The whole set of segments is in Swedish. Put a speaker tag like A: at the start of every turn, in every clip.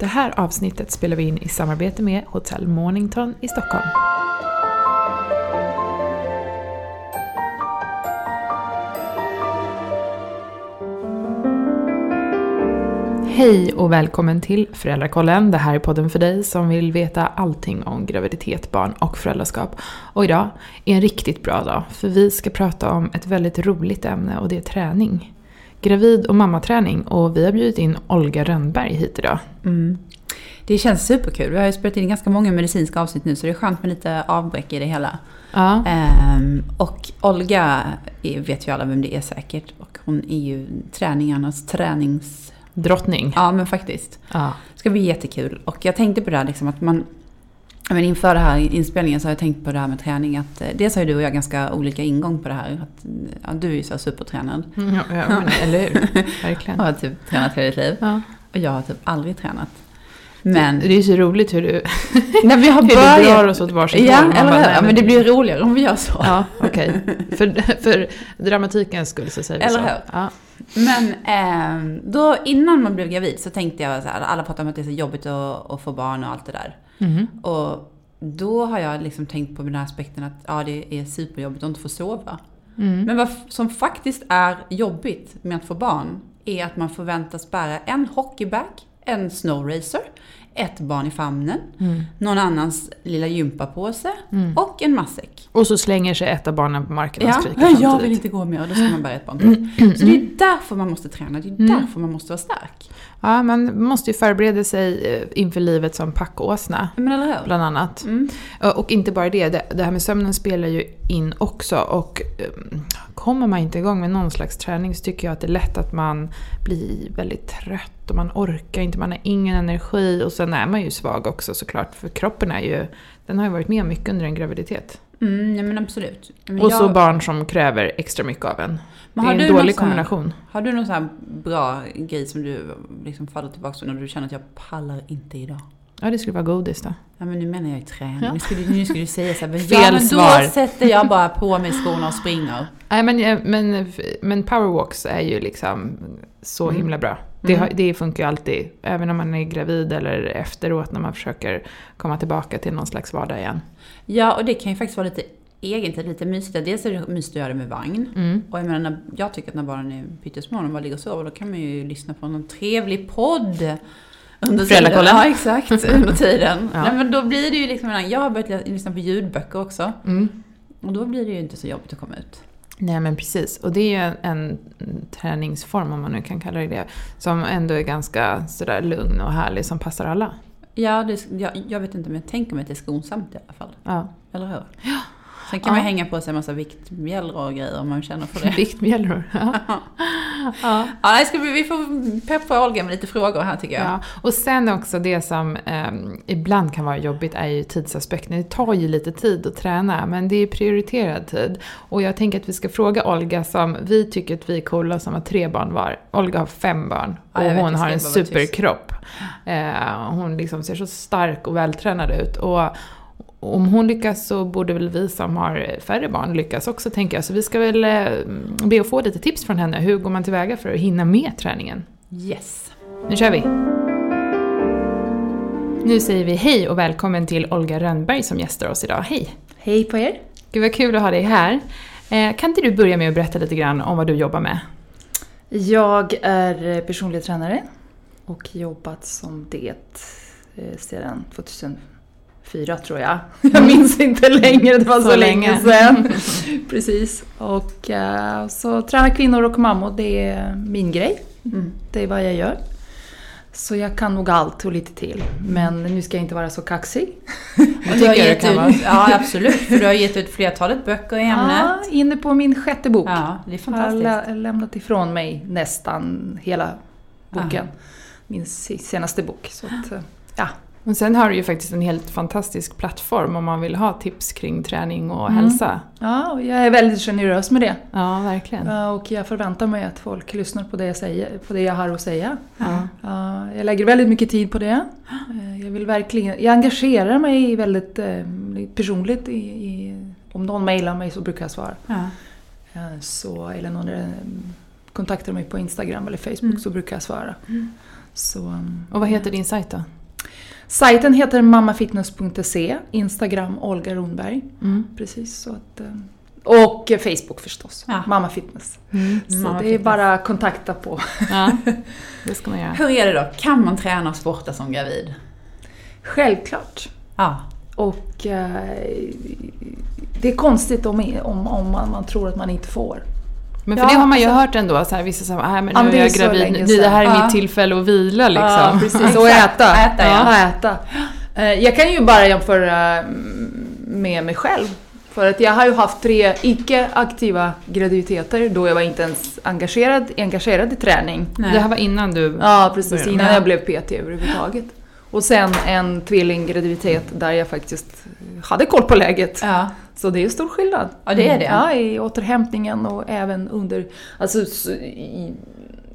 A: Det här avsnittet spelar vi in i samarbete med Hotell Mornington i Stockholm. Hej och välkommen till Föräldrakollen. Det här är podden för dig som vill veta allting om graviditet, barn och föräldraskap. Och idag är en riktigt bra dag, för vi ska prata om ett väldigt roligt ämne och det är träning. Gravid och mammaträning och vi har bjudit in Olga Rönnberg hit idag.
B: Mm. Det känns superkul. Vi har ju spelat in ganska många medicinska avsnitt nu så det är skönt med lite avbräck i det hela.
A: Ja.
B: Ehm, och Olga vet ju alla vem det är säkert. Och hon är ju träningarnas tränings...
A: Drottning.
B: Ja men faktiskt.
A: Ja.
B: Det ska bli jättekul. Och jag tänkte på det här liksom att man... Men inför den här inspelningen så har jag tänkt på det här med träning. Att, eh, dels har ju du och jag ganska olika ingång på det här. Att, ja, du är ju så supertränad.
A: Ja, ja men, eller hur? Verkligen.
B: Jag har typ tränat hela ditt liv.
A: Ja.
B: Och jag har typ aldrig tränat. Men...
A: Det är så roligt hur du,
B: När vi har
A: hur du drar oss åt varsitt
B: Ja,
A: håll.
B: Eller
A: bara, nej,
B: men det blir ju roligare om vi gör så.
A: Ja, okej. För, för dramatikens skull så säger vi
B: Eller
A: så.
B: hur?
A: Ja.
B: Men ehm, då innan man blev gravid så tänkte jag så här, alla pratar om att det är så jobbigt att, att få barn och allt det där.
A: Mhm.
B: Och då har jag liksom tänkt på den här aspekten att ja, det är superjobbigt att inte få sova.
A: Mm.
B: Men vad som faktiskt är jobbigt med att få barn är att man förväntas bära en hockeybag, en snowracer, ett barn i famnen,
A: Mm.
B: någon annans lilla gympapåse
A: Mm.
B: och en matsäck.
A: Och så slänger sig ett av barnen på marken och
B: Ja,
A: skriker
B: jag vill
A: samtidigt.
B: inte gå mer och då ska man bära ett barn till. Så det är därför man måste träna, det är
A: Mm.
B: därför man måste vara stark.
A: Ja, man måste ju förbereda sig eh, inför livet som packåsna.
B: Men eller hur?
A: Bland annat.
B: Mm.
A: Och inte bara det, det, här med sömnen spelar ju in också. Och um, kommer man inte igång med någon slags träning så tycker jag att det är lätt att man blir väldigt trött och man orkar inte, man har ingen energi och sen är man ju svag också såklart. För kroppen är ju, den har ju varit med mycket under en graviditet.
B: Mm, ja, men absolut. Men
A: och så
B: jag-
A: barn som kräver extra mycket av en.
B: Men
A: det är en dålig
B: sån här-
A: kombination.
B: Har du någon sån här bra grej som du liksom faller tillbaka på när du känner att jag pallar inte idag?
A: Ja, det skulle vara godis då.
B: Ja men nu menar jag ju träning.
A: Ja.
B: Nu, skulle, nu skulle du säga så här, men, ja, men
A: svar.
B: då sätter jag bara på mig skorna och springer.
A: Nej men, eh, men, men powerwalks är ju liksom så
B: Mm.
A: himla bra. Det,
B: Mm.
A: det funkar ju alltid. Även om man är gravid eller efteråt när man försöker komma tillbaka till någon slags vardag igen.
B: Ja och det kan ju faktiskt vara lite egentid, lite mysigt. Dels är det mysigt att göra det med vagn.
A: Mm.
B: Och jag menar, när, jag tycker att när barnen är pyttesmå och de bara ligger och sover, då kan man ju lyssna på någon trevlig podd. Under tiden. Ja, exakt. Under tiden.
A: Ja.
B: Nej, men då blir det ju liksom, jag har börjat lyssna på ljudböcker också.
A: Mm.
B: Och då blir det ju inte så jobbigt att komma ut.
A: Nej men precis. Och det är ju en, träningsform, om man nu kan kalla det det, som ändå är ganska sådär lugn och härlig, som passar alla.
B: Ja, det, jag, jag vet inte men jag tänker mig att det är skonsamt i alla fall.
A: Ja.
B: Eller hur? Sen kan
A: Ja.
B: man hänga på sig en massa viktbjällror och grejer om man känner för det.
A: Viktmjällror. Ja. ja.
B: Ja, ska vi, vi får peppa Olga med lite frågor här tycker jag.
A: Ja, och sen också det som ehm, ibland kan vara jobbigt är ju tidsaspekten. Det tar ju lite tid att träna, men det är prioriterad tid. Och jag tänker att vi ska fråga Olga som, vi tycker att vi är coola som har tre barn var. Olga har fem barn
B: Ja,
A: och
B: vet,
A: hon har en superkropp. Eh, hon liksom ser så stark och vältränad ut. Och om hon lyckas så borde väl vi som har färre barn lyckas också tänker jag. Så vi ska väl eh, be att få lite tips från henne. Hur går man tillväga för att hinna med träningen?
B: Yes!
A: Nu kör vi! Nu säger vi hej och välkommen till Olga Rönnberg som gästar oss idag. Hej!
C: Hej på er!
A: Gud vad kul att ha dig här. Eh, kan inte du börja med att berätta lite grann om vad du jobbar med?
C: Jag är eh, personlig tränare och jobbat som det sedan 2000 fyra tror jag. Jag minns inte längre, det var så,
A: så
C: länge sedan. Precis. Och eh, så träna kvinnor och mammor, det är min grej.
B: Mm.
C: Det är vad jag gör. Så jag kan nog allt och lite till. Men nu ska jag inte vara så kaxig.
B: Jag
A: tycker jag det kan
B: ut,
A: vara.
B: Ja, absolut. För du har gett ut flertalet böcker i ämnet.
C: Ja, inne på min sjätte bok.
B: Ja, det är fantastiskt.
C: Jag har lämnat ifrån mig nästan hela boken. Ja. Min senaste bok. Så att, eh, ja.
A: Och sen har du ju faktiskt en helt fantastisk plattform om man vill ha tips kring träning och
C: Mm.
A: hälsa.
C: ja, och jag är väldigt generös med det.
A: Ja, verkligen.
C: Och jag förväntar mig att folk lyssnar på det jag, säger, på det jag har att säga.
A: Ja.
C: Ja, Jag lägger väldigt mycket tid på det. Eh, Jag vill verkligen, jag engagerar mig väldigt eh, personligt i, i om någon mejlar mig så brukar jag svara.
B: Ja.
C: Eh, Så, eller någon kontaktar mig på Instagram eller Facebook
B: Mm.
C: så brukar jag svara. Så, um,
A: Och vad heter din sajt då?
C: Sajten heter mammafitness.se, Instagram Olga Ronberg.
A: Mm.
C: Precis, så att, eh, och Facebook förstås,
B: Ja.
C: Mamma Fitness. Så
B: Mamma
C: det är
B: Fitness.
C: bara att kontakta på.
A: Ja, det ska man göra.
B: Hur är det då? Kan man träna och sporta som gravid?
C: Självklart.
B: Ja.
C: Och eh, det är konstigt om, om, om man, man tror att man inte får.
A: Men för
C: Ja,
A: det har man ju
C: alltså-
A: hört ändå, så här, vissa säger att men
C: Ja,
A: nu
C: men
A: är jag gravid, det här är.
B: Ja.
A: mitt tillfälle att vila liksom.
C: Ja, precis. Och äta.
B: Äta, ja.
C: äta. Eh, Jag kan ju bara jämföra mm, med mig själv. För att jag har ju haft tre icke-aktiva graviditeter då jag var inte ens engagerad, engagerad i träning.
B: Nej.
A: Det här var innan du...
C: Ja, precis.
A: började.
C: Innan
B: Ja.
C: jag blev PT överhuvudtaget. Och sen en tvillinggraviditet där jag faktiskt hade koll på läget.
B: Ja.
C: Så det är stor skillnad.
B: Ja, det är det.
C: Ja, i återhämtningen och även under... Alltså, så, i,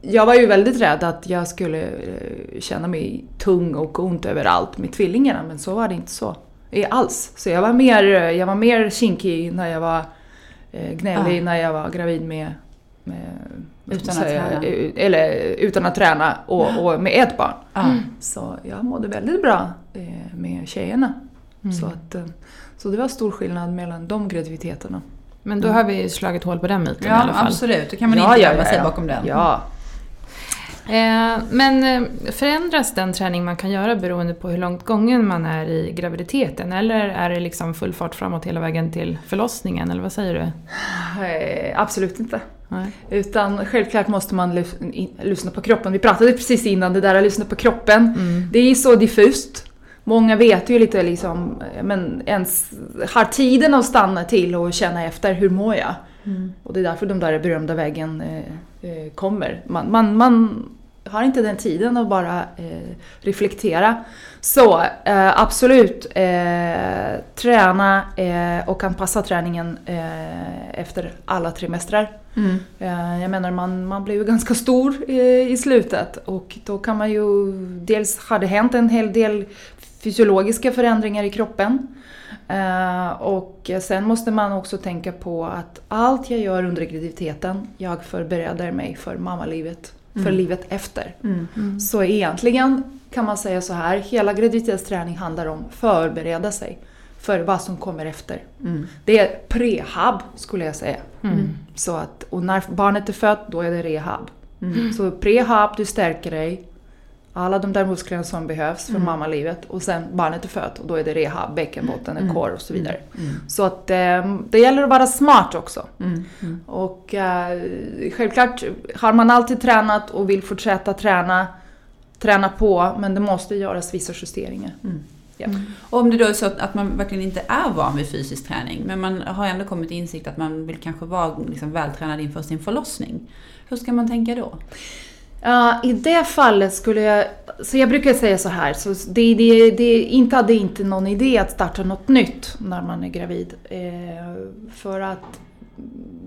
C: jag var ju väldigt rädd att jag skulle eh, känna mig tung och ont överallt med tvillingarna, men så var det inte så. Eh, Alls. Så jag var mer, eh, jag var mer kinkig när jag var gnällig
B: Ja.
C: när jag var gravid med... med
B: Utan att träna.
C: eh, Eller utan att träna och, och med ett barn.
B: Ja.
C: Så jag mådde väldigt bra eh, med tjejerna.
A: Mm.
C: Så, att, eh, så det var stor skillnad mellan de graviditeterna.
A: Men då har vi slagit hål på den myten i
B: Ja,
A: alla fall.
B: absolut. Då kan man
C: Ja,
B: inte
C: ja,
B: gömma
C: ja,
B: sig
C: ja.
B: bakom den.
C: Ja.
A: Eh, men eh, förändras den träning man kan göra beroende på hur långt gången man är i graviditeten? Eller är det liksom full fart framåt hela vägen till förlossningen? Eller vad säger du?
C: Eh, absolut inte.
A: Nej.
C: Utan självklart måste man lyssna på kroppen. Vi pratade precis innan det där att lyssna på kroppen.
A: Mm.
C: Det är så diffust. Många vet ju lite liksom, men ens har tiden att stanna till och känna efter, hur mår jag?
A: Mm.
C: Och det är därför de där berömda vägen eh, kommer. Man, man, man har inte den tiden att bara eh, reflektera. Så eh, absolut, eh, träna eh, och anpassa träningen eh, efter alla trimestrar.
B: Mm.
C: Eh, jag menar man, man blir ju ganska stor i slutet och då kan man ju... Dels har det hänt en hel del fysiologiska förändringar i kroppen. Eh, och sen måste man också tänka på att allt jag gör under graviditeten, jag förbereder mig för mammalivet, för
B: Mm.
C: livet efter.
B: Mm.
A: Mm.
C: Så egentligen kan man säga så här, hela graviditetsträning handlar om förbereda sig för vad som kommer efter.
B: Mm.
C: Det är prehab skulle jag säga.
A: Mm.
C: Så att, och när barnet är fött, då är det rehab.
B: Mm.
C: Så prehab, du stärker dig. Alla de där musklerna som behövs för
B: Mm.
C: mammalivet. Och sen barnet är fött och då är det rehab, bäckenbotten,
B: Mm.
C: core och så vidare.
B: Mm.
C: Så att eh, det gäller att vara smart också.
B: Mm. Mm.
C: Och eh, självklart har man alltid tränat och vill fortsätta träna, träna på, men det måste göras vissa justeringar.
B: Mm.
C: Ja.
B: Om det då är så att, att man verkligen inte är van vid fysisk träning, men man har ändå kommit till insikt att man vill kanske vara liksom vältränad inför sin förlossning. Hur ska man tänka då?
C: Ja, I det fallet skulle jag... Så jag brukar säga så här, så det, det, det, inte hade inte någon idé att starta något nytt när man är gravid. Eh, för att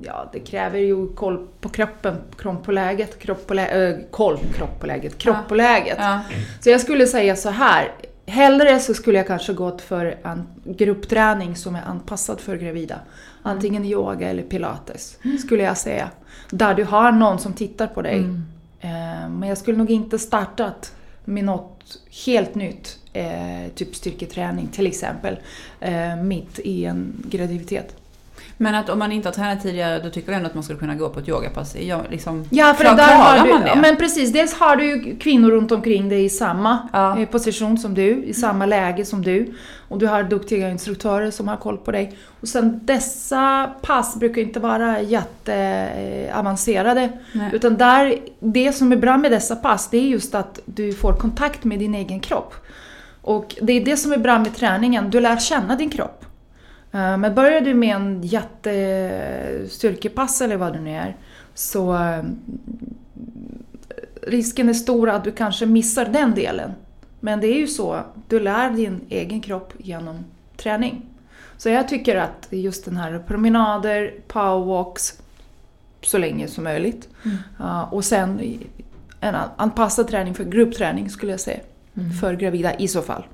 C: ja, det kräver ju koll på kroppen, kropp på läget, kropp på lä, äh, koll, kropp på läget, kropp
B: Ja.
C: på läget.
B: Ja.
C: Så jag skulle säga så här. Hellre så skulle jag kanske gått för en gruppträning som är anpassad för gravida. Antingen yoga eller pilates, skulle jag säga. Där du har någon som tittar på dig.
A: Mm.
C: Eh, men jag skulle nog inte startat med något helt nytt. Eh, typ styrketräning till exempel. Eh, mitt i en graviditet.
B: Men att om man inte har tränat tidigare, då tycker jag ändå att man skulle kunna gå på ett yogapass. Jag, liksom,
C: Ja, för
B: klar-
C: där har du,
B: man det?
C: men precis. Dels har du ju kvinnor runt omkring dig i samma
B: Ja.
C: eh, position som du, i samma läge som du. Och du har duktiga instruktörer som har koll på dig. Och sen dessa pass brukar inte vara jätteavancerade.
B: Nej.
C: Utan där, det som är bra med dessa pass, det är just att du får kontakt med din egen kropp. Och det är det som är bra med träningen, du lär känna din kropp. Eh, Men börjar du med en jättestyrkepass eller vad det nu är, så eh, risken är stor att du kanske missar den delen. Men det är ju så, du lär din egen kropp genom träning. Så jag tycker att just den här promenader, powerwalks, så länge som möjligt.
B: Mm.
C: Ja, och sen en an- anpassad träning för gruppträning skulle jag säga.
A: Mm.
C: För gravida i så fall.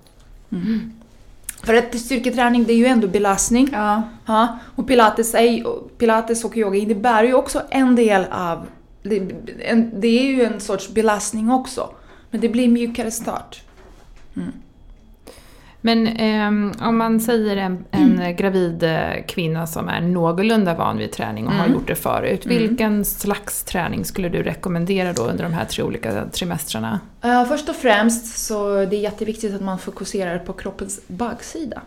C: Mm. För att styrketräning det är ju ändå belastning.
B: Ja.
C: Ja, och pilates, är, pilates och yoga innebär ju också en del av... Det, en, det är ju en sorts belastning också. Men det blir mjukare start.
A: Men ehm, om man säger en, en gravid eh, kvinna som är någorlunda van vid träning och har
C: Mm.
A: gjort det förut.
C: Mm.
A: Vilken slags träning skulle du rekommendera då under de här tre olika trimestrarna?
C: Uh, först och främst så är det jätteviktigt att man fokuserar på kroppens baksida.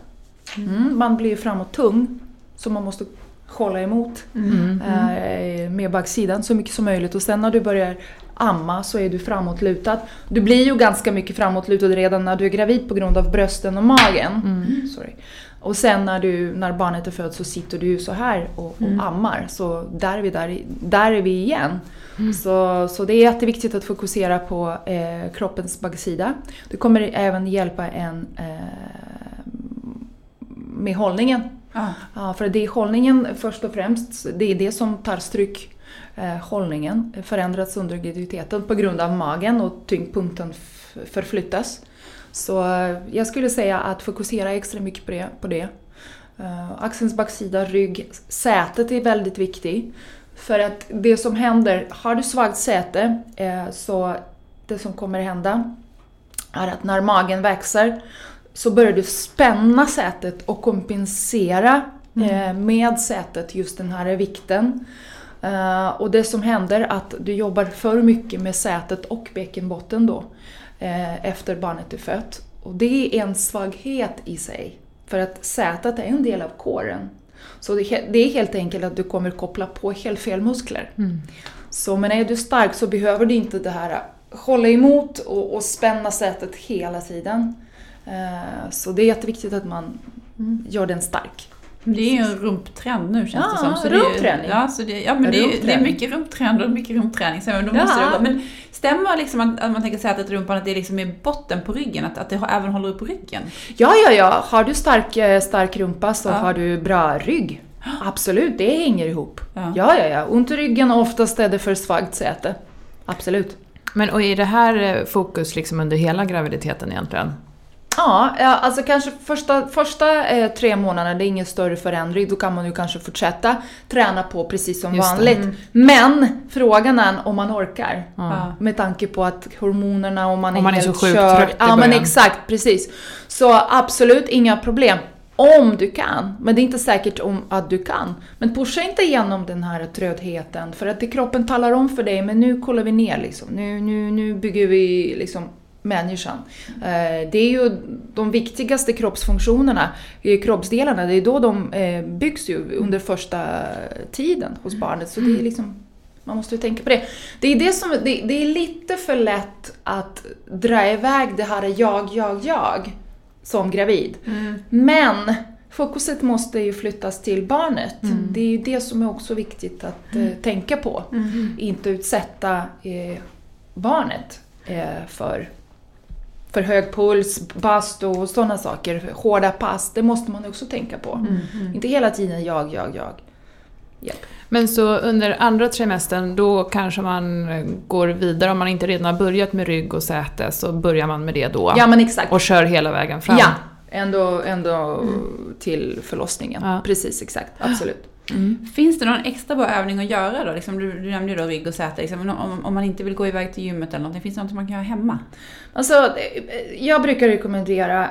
C: Mm, man blir ju framåt tung, så man måste hålla emot
A: Mm.
C: eh, med bagsidan så mycket som möjligt. Och sen när du börjar amma så är du framåtlutad. Du blir ju ganska mycket framåtlutad redan när du är gravid på grund av brösten och magen.
A: Mm.
C: Sorry. Och sen när, du, när barnet är fött så sitter du så här och, och
A: Mm.
C: ammar. Så där är vi, där, där är vi igen.
A: Mm.
C: Så, så det är jätteviktigt att fokusera på eh, kroppens baksida. Det kommer även hjälpa en eh, med hållningen.
B: Ja.
C: Ja, för det är hållningen först och främst, det är det som tar stryk. Eh, hållningen förändras under graviditeten på grund av magen och tyngdpunkten förflyttas. Så eh, jag skulle säga att fokusera extra mycket på det. Eh, axelns baksida, rygg, sätet är väldigt viktigt. För att det som händer, har du svagt säte så det som kommer hända är att när magen växer så börjar du spänna sätet och kompensera eh, med sätet just den här vikten. Eh, och det som händer är att du jobbar för mycket med sätet och bäckenbotten då eh, efter barnet är fött. Och det är en svaghet i sig. För att sätet är en del av kåren. Så det, är helt enkelt att du kommer koppla på helt fel muskler.
A: Mm.
C: Så men är du stark så behöver du inte det här hålla emot och, och spänna sätet hela tiden. Eh, Så det är jätteviktigt att man gör den stark.
B: Det är ju en rumptrend nu känns
C: Ja,
B: det som. Så det är,
C: rumpträning.
B: ja, så det, ja, men det är, det är
C: Rumpträning.
B: mycket rumptrend och mycket rumpträning. Så då
C: Ja.
B: måste det, gå- men stämmer liksom att, att man tänker sig att rumpan att det är liksom i botten på ryggen? Att, att det har- även håller upp ryggen?
C: Ja, ja, ja. Har du stark, eh, stark rumpa så
B: Ja.
C: har du bra rygg. Absolut, det hänger ihop.
B: Ja.
C: Ja, ja, ja. Ont i ryggen och oftast är det för svagt säte. Absolut.
A: Men och är det här eh, fokus liksom under hela graviditeten egentligen?
C: Ja, alltså kanske första, första eh, tre månaderna, det är ingen större förändring. Då kan man ju kanske fortsätta träna på precis som
A: Just
C: vanligt.
B: Mm.
C: Men frågan är om man orkar.
A: Ja.
C: Med tanke på att hormonerna, om man
A: Om
C: är
A: man är så sjukt
C: körd.
A: trött i
C: Ja, men
A: början.
C: exakt, precis. Så absolut inga problem. Om du kan. Men det är inte säkert om att du kan. Men pusha inte igenom den här tröttheten. För att det kroppen talar om för dig, men nu kollar vi ner liksom. Nu, nu, nu bygger vi liksom människan. Eh, Det är ju de viktigaste kroppsfunktionerna, eh, kroppsdelarna, det är då de eh, byggs ju under första tiden hos barnet. Så det är liksom, man måste ju tänka på det. Det är, det, som, det, det är lite för lätt att dra iväg det här jag, jag, jag som gravid. Men fokuset måste ju flyttas till barnet. Det är ju det som är också viktigt att eh, tänka på. Inte utsätta eh, barnet eh, för, för hög puls, bastu och sådana saker. Hårda pass, det måste man också tänka på. Inte hela tiden jag, jag, jag. Hjälp.
A: Men så under andra trimestern, då kanske man går vidare. Om man inte redan har börjat med rygg och säte så börjar man med det då.
C: Ja men exakt.
A: Och kör hela vägen fram.
C: Ja, ändå, ändå till förlossningen.
A: Ja.
C: Precis, exakt. Absolut.
B: Finns det någon extra bra övning att göra då? Liksom, du, du nämnde ju då rygg och säte. Liksom, om, om man inte vill gå iväg till gymmet eller någonting, finns det något man kan göra hemma?
C: Alltså, jag brukar rekommendera,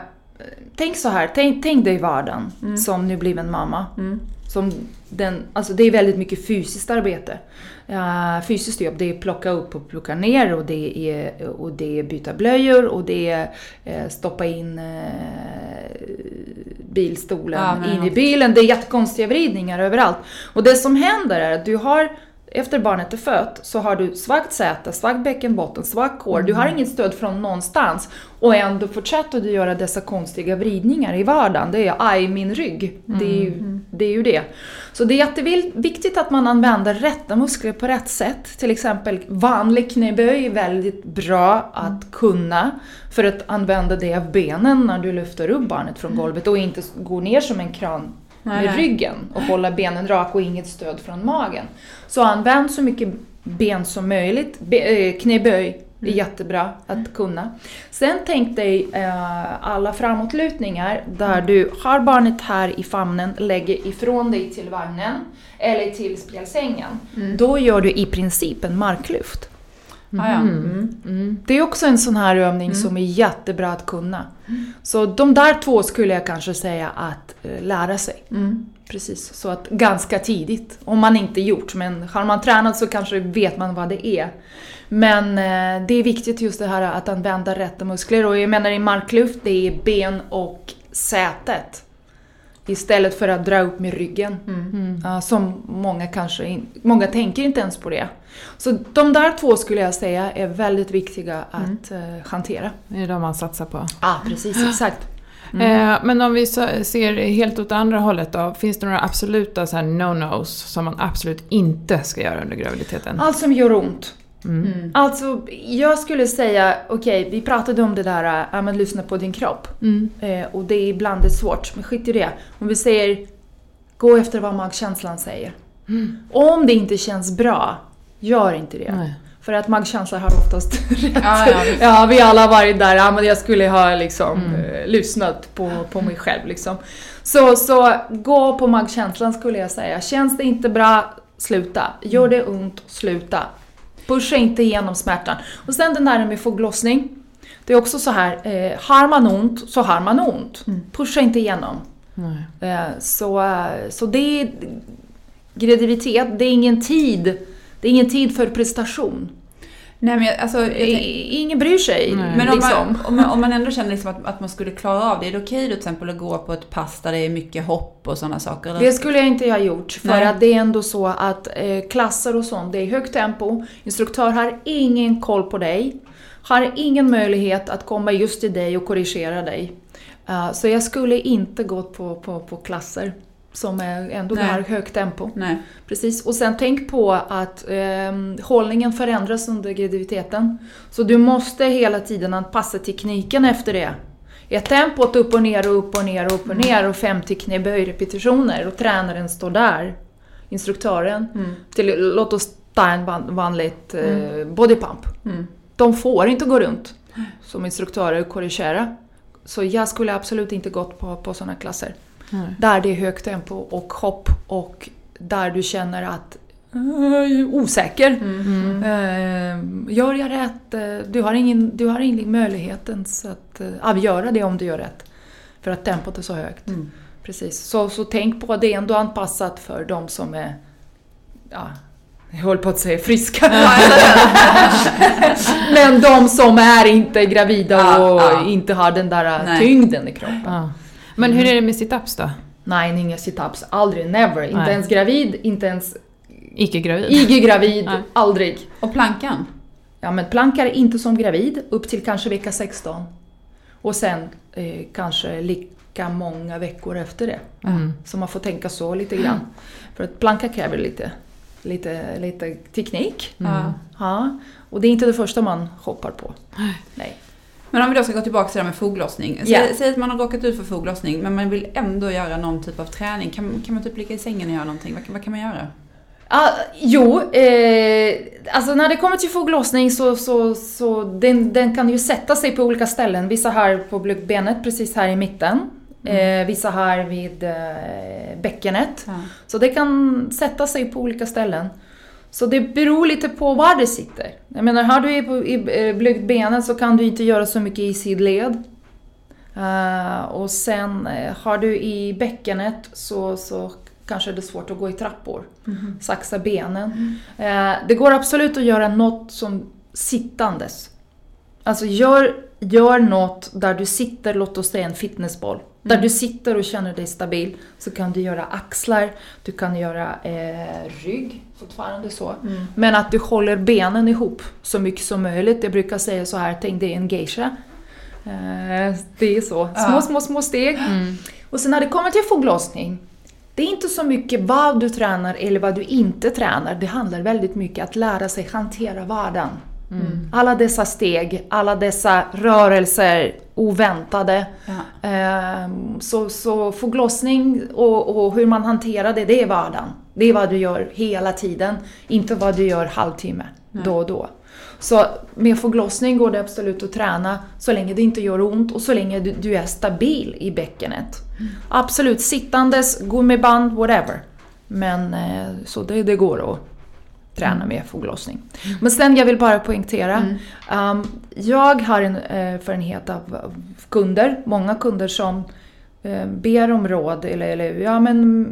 C: tänk så här, tänk, tänk dig vardagen som nybliven mamma.
B: Mm.
C: Som den, alltså det är väldigt mycket fysiskt arbete. Uh, fysiskt jobb, det är plocka upp och plocka ner och det är, och det är byta blöjor och det är eh, stoppa in eh, bilstolen
B: Ja,
C: in i bilen. Det är jättekonstiga vridningar överallt. Och det som händer är att du har efter barnet är fött så har du svagt säte, svag bäckenbotten, svag kår. Du har inget stöd från någonstans. Och ändå fortsätter du göra dessa konstiga vridningar i vardagen. Det är aj, min rygg. Det, är ju, det är ju det. Så det är jätteviktigt att man använder rätta muskler på rätt sätt. Till exempel vanlig knäböj är väldigt bra att kunna. För att använda det av benen när du lyfter upp barnet från golvet och inte gå ner som en kran med ryggen och hålla benen raka och inget stöd från magen. Så använd så mycket ben som möjligt. Be, knäböj är jättebra att kunna. Sen tänk dig eh, alla framåtlutningar där du har barnet här i famnen, lägger ifrån dig till vagnen eller till spjälsängen. Då gör du i princip en marklyft.
B: Ah, ja.
A: Mm. Mm.
C: Det är också en sån här övning som är jättebra att kunna. Så de där två skulle jag kanske säga att eh, lära sig.
B: Mm.
C: Precis, så att ganska tidigt. Om man inte gjort, men har man tränat så kanske vet man vad det är. Men eh, det är viktigt just det här att använda rätta muskler och jag menar i marklyft, det är ben och sätet. Istället för att dra upp med ryggen.
A: Mm.
C: Ja, som många kanske in, många tänker inte ens på det. Så de där två skulle jag säga är väldigt viktiga att eh, hantera.
A: Det är de man satsar på.
C: Ja, precis, exakt.
A: Eh, men om vi så- ser helt åt andra hållet då. Finns det några absoluta no-nos som man absolut inte ska göra under graviditeten?
C: Allt som gör ont.
A: Mm.
B: Mm.
C: Alltså, jag skulle säga, okej, vi pratade om det där, äh, men lyssna på din kropp.
A: Mm.
C: Eh, och det är ibland det är svårt, men skit i det. Om vi säger, gå efter vad magkänslan säger.
A: Mm.
C: Om det inte känns bra, gör inte det.
A: Nej.
C: För att magkänslan har oftast rätt.
B: Ja, ja.
C: Ja, vi alla har varit där, ja men jag skulle ha liksom
A: Mm.
C: eh, lyssnat på, på mig själv liksom. Så, så gå på magkänslan skulle jag säga. Känns det inte bra, sluta. Gör det ont, sluta. Pusha inte igenom smärtan. Och sen den där med foglossning. Det är också så här, eh, har man ont så har man ont.
B: Mm.
C: Pusha inte igenom.
A: Nej.
C: Eh, så, eh, så det är graviditet, det är ingen tid. Det är ingen tid för prestation.
B: Nej men jag- alltså, jag tänk-
C: Ingen bryr sig.
A: Nej.
B: Men om,
C: liksom.
B: man, om, man, om man ändå känner liksom att, att man skulle klara av det, är det okej då till exempel att gå på ett pass där det är mycket hopp och sådana saker? eller?
C: Det skulle jag inte ha gjort för
B: Nej.
C: att det är ändå så att eh, klasser och sånt, det är högt tempo. Instruktör har ingen koll på dig. Har ingen möjlighet att komma just till dig och korrigera dig. Eh, så jag skulle inte gått på, på, på klasser som ändå
B: Nej.
C: har högt tempo.
B: Nej.
C: Precis. Och sen tänk på att eh, hållningen förändras under graviditeten. Så du måste hela tiden anpassa tekniken efter det. Är tempot upp och ner och upp och ner och upp och ner och 50 knäböj-repetitioner och tränaren står där, instruktören,
B: Mm.
C: till, låt oss ta en van, vanligt eh, bodypump.
B: Mm.
C: De får inte gå runt som instruktörer och korrigera. Så jag skulle absolut inte gått på, på sådana klasser.
A: Nej.
C: Där det är högt tempo och hopp och där du känner att uh, osäker.
B: Mm.
C: Eh, gör jag rätt? Eh, Du har ingen, du har ingen möjlighet ens att uh, avgöra det om du gör rätt. För att tempot är så högt.
B: Mm.
C: Precis. Så, så tänk på att det är ändå anpassat för de som är, ja, jag höll på att säga friska. Men de som är inte gravida och
B: ja.
C: inte har den där
B: Nej.
C: tyngden i kroppen.
A: Ja. Men hur är det med sit-ups då?
C: Nej, inga situps. Aldrig, never. Inte
A: Nej.
C: ens gravid, inte ens
A: Icke-gravid? Nej.
C: Aldrig.
B: Och plankan?
C: Ja, men plankar inte som gravid upp till kanske vecka 16. Och sen eh, kanske lika många veckor efter det.
A: Mm.
C: Så man får tänka så lite grann. För att planka kräver lite, lite, lite teknik.
A: Mm.
B: Ja.
C: Ja, och det är inte det första man hoppar på. Nej.
B: Men om vi då ska gå tillbaka till det här med foglossning. Säg,
C: Ja.
B: säg att man har råkat ut för foglossning men man vill ändå göra någon typ av träning. Kan, kan man typ ligga i sängen och göra någonting? Vad, kan- vad kan man göra?
C: Ah, jo, eh, alltså när det kommer till foglossning så, så, så den, den kan ju sätta sig på olika ställen. Vissa här på blygdbenet, precis här i mitten. Eh, vissa här vid eh, bäckenet.
B: Ja.
C: Så det kan sätta sig på olika ställen. Så det beror lite på var det sitter. Jag menar, har du i, eh, blygdbenet så kan du inte göra så mycket i sidled. Eh, och sen eh, har du i bäckenet så, så kanske det är svårt att gå i trappor.
B: Mhm.
C: Saxa benen. Eh, det går absolut att göra något som sittandes. Alltså gör, gör något där du sitter, låt oss säga en fitnessboll. Där
B: Mm.
C: du sitter och känner dig stabil. Så kan du göra axlar, du kan göra eh, rygg, fortfarande så.
B: Mm.
C: Men att du håller benen ihop så mycket som möjligt. Jag brukar säga så här, tänk dig en geisha. Eh, det är så. Små,
B: Ja.
C: små, små steg.
A: Mm.
C: Och sen när det kommer till foglossning, det är inte så mycket vad du tränar eller vad du inte tränar. Det handlar väldigt mycket att lära sig hantera vardagen.
A: Mm.
C: Alla dessa steg, alla dessa rörelser, oväntade.
B: Ja.
C: Ehm, Så, så foglossning och, och hur man hanterar det, det är vardagen. Det är vad du gör hela tiden, inte vad du gör halvtimme
B: Nej.
C: då och då. Så med foglossning går det absolut att träna så länge det inte gör ont och så länge du, du är stabil i bäckenet. Absolut, sittandes, gummiband, whatever. Men eh, så det, det går att träna med foglossning. Men sen jag vill bara poängtera. Um, jag har en erfarenhet av kunder, många kunder som eh, ber om råd eller, eller ja men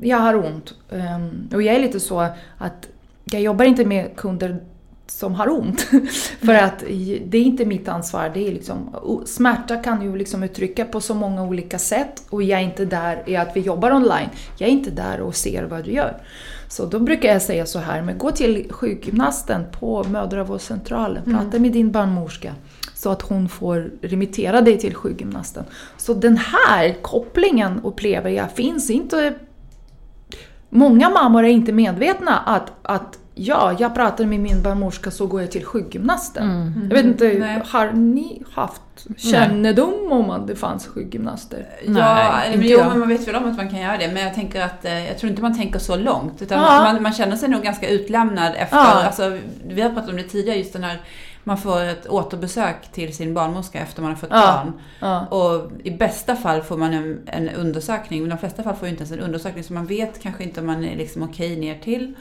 C: jag har ont. Um, och jag är lite så att jag jobbar inte med kunder som har ont. För att det är inte mitt ansvar. Det är liksom, smärta kan ju liksom uttrycka på så många olika sätt och jag är inte där i att vi jobbar online. Jag är inte där och ser vad du gör. Så då brukar jag säga så här, men gå till sjukgymnasten på mödravårdscentralen, prata med din barnmorska så att hon får remittera dig till sjukgymnasten. Så den här kopplingen upplever jag finns inte Många mammor är inte medvetna att, att ja, jag pratar med min barnmorska så går jag till sjukgymnasten. Jag vet inte,
B: Nej.
C: har ni haft kännedom om att det fanns sjukgymnaster?
B: Ja,
A: Nej,
B: men, jo,
C: jag.
B: men man vet väl om att man kan göra det. Men jag tänker att eh, jag tror inte man tänker så långt. Utan
C: Ja.
B: man, man känner sig nog ganska utlämnad efter,
C: Ja.
B: alltså, vi har pratat om det tidigare, just den här man får ett återbesök till sin barnmorska efter man har fått
C: Ja.
B: barn.
C: Ja.
B: Och i bästa fall får man en, en undersökning, men de flesta fall får ju inte ens en undersökning. Så man vet kanske inte om man är liksom okej ner till.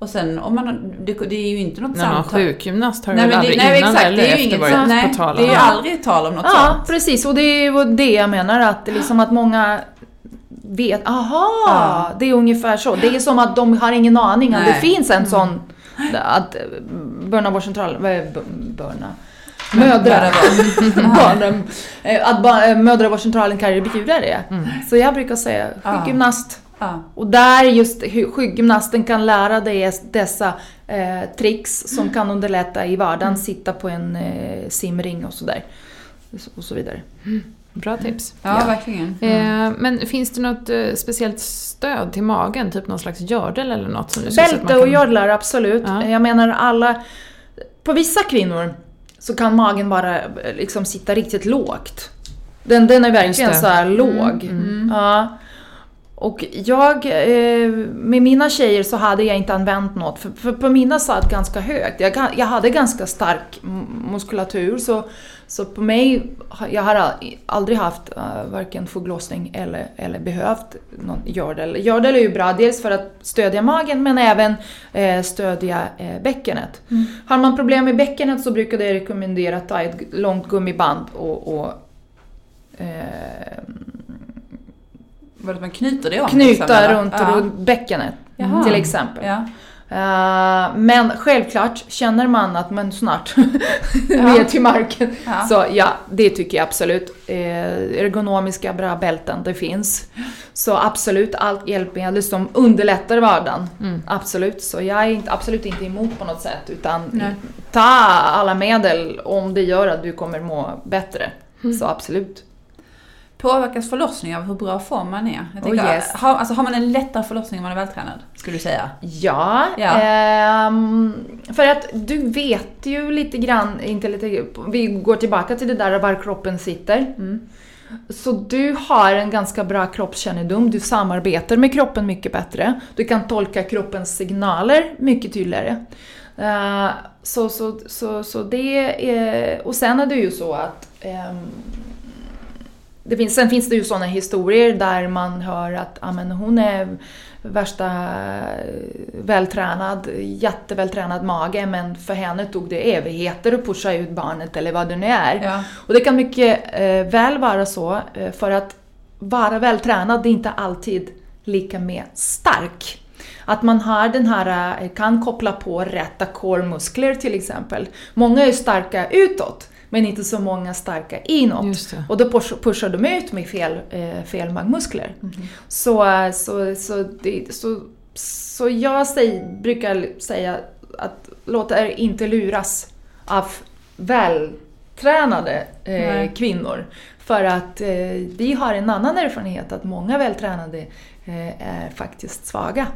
B: Och sen om man, det, det är ju inte något
A: När man
B: samtal.
A: sjukgymnast har
B: Nej,
A: väl aldrig
B: nej,
A: innan
B: exakt,
A: eller
B: det är ju inget
A: varit
B: nej,
A: på tal
B: Det är ju
A: om-
B: aldrig tal om något
C: Ja,
B: sånt.
C: precis. Och det är ju det jag menar att liksom att många vet, aha,
B: Ja.
C: det är ungefär så. Det är som att de har ingen aning att det finns en sån, att eh, barnavårdscentral, vad är b- börna? Mödra, barnen, eh, att eh, mödravårdscentralen kan erbjuda det. Så jag brukar säga
B: Ja.
C: sjukgymnast.
B: Ja.
C: Och där just sjukgymnasten kan lära dig es- dessa eh, tricks som kan underlätta i vardagen, sitta på en eh, simring och sådär. Och så vidare.
A: Bra tips.
B: Ja,
C: Ja.
B: verkligen.
A: Eh, men finns det något eh, speciellt stöd till magen? Typ någon slags gördel eller något? Som du
C: Bälte
A: man
C: och
A: kan-
C: gördlar, absolut.
A: Ja.
C: Jag menar alla... På vissa kvinnor så kan magen bara eh, liksom sitta riktigt lågt. Den, den är verkligen så här låg.
B: Mm.
C: Ja. Och jag, eh, med mina tjejer så hade jag inte använt något, för, för på mina satt ganska högt. Jag, hade ganska stark muskulatur, så, så på mig, har- jag har al- aldrig haft uh, varken foglossning eller, eller behövt någon gördel. Gördel är ju bra, dels för att stödja magen men även eh, stödja eh, bäckenet. Har man problem med bäckenet så brukar jag rekommendera att ta ett långt gummiband och, och eh,
B: Vad att man knyter det om?
C: knyta
B: liksom, eller?
C: runt
B: ja.
C: runt bäckenet
B: Jaha.
C: till exempel.
B: Ja.
C: Eh, men självklart, känner man att man snart
B: Ja.
C: ner till marken,
B: Ja.
C: så ja, det tycker jag absolut. Eh, ergonomiska bra bälten, det finns. Så absolut, allt hjälpmedel som underlättar vardagen.
A: Mm.
C: Absolut, så jag är inte, absolut inte emot på något sätt. Utan
B: Nej.
C: ta alla medel om det gör att du kommer må bättre.
B: Mm.
C: Så absolut.
B: Påverkas förlossning av hur bra form man är? Jag
C: Oh,
B: tänker,
C: yes.
B: har, alltså, har man en lättare förlossning om man är vältränad? Skulle du säga?
C: Ja,
B: Ja.
C: ehm, för att du vet ju lite grann, inte lite, vi går tillbaka till det där var kroppen sitter.
B: Mm.
C: Så du har en ganska bra kroppskännedom, du samarbetar med kroppen mycket bättre. Du kan tolka kroppens signaler mycket tydligare. Eh, så, så, så, så det är, och sen är det ju så att ehm, det finns, sen finns det ju sådana historier där man hör att ah, men hon är värsta eh, vältränad, jättevältränad mage men för henne tog det evigheter att pusha ut barnet eller vad det nu är.
B: Ja.
C: Och det kan mycket eh, väl vara så eh, för att vara vältränad är inte alltid lika med stark. Att man har den här, eh, kan koppla på rätta core-muskler till exempel. Många är starka utåt men inte så många starka inåt. Och då push, pushar de ut med fel, eh, fel magmuskler. Så, eh, så, så, det, så, så jag säger, brukar säga att låt er inte luras av vältränade eh, kvinnor. För att eh, vi har en annan erfarenhet att många vältränade eh, är faktiskt svaga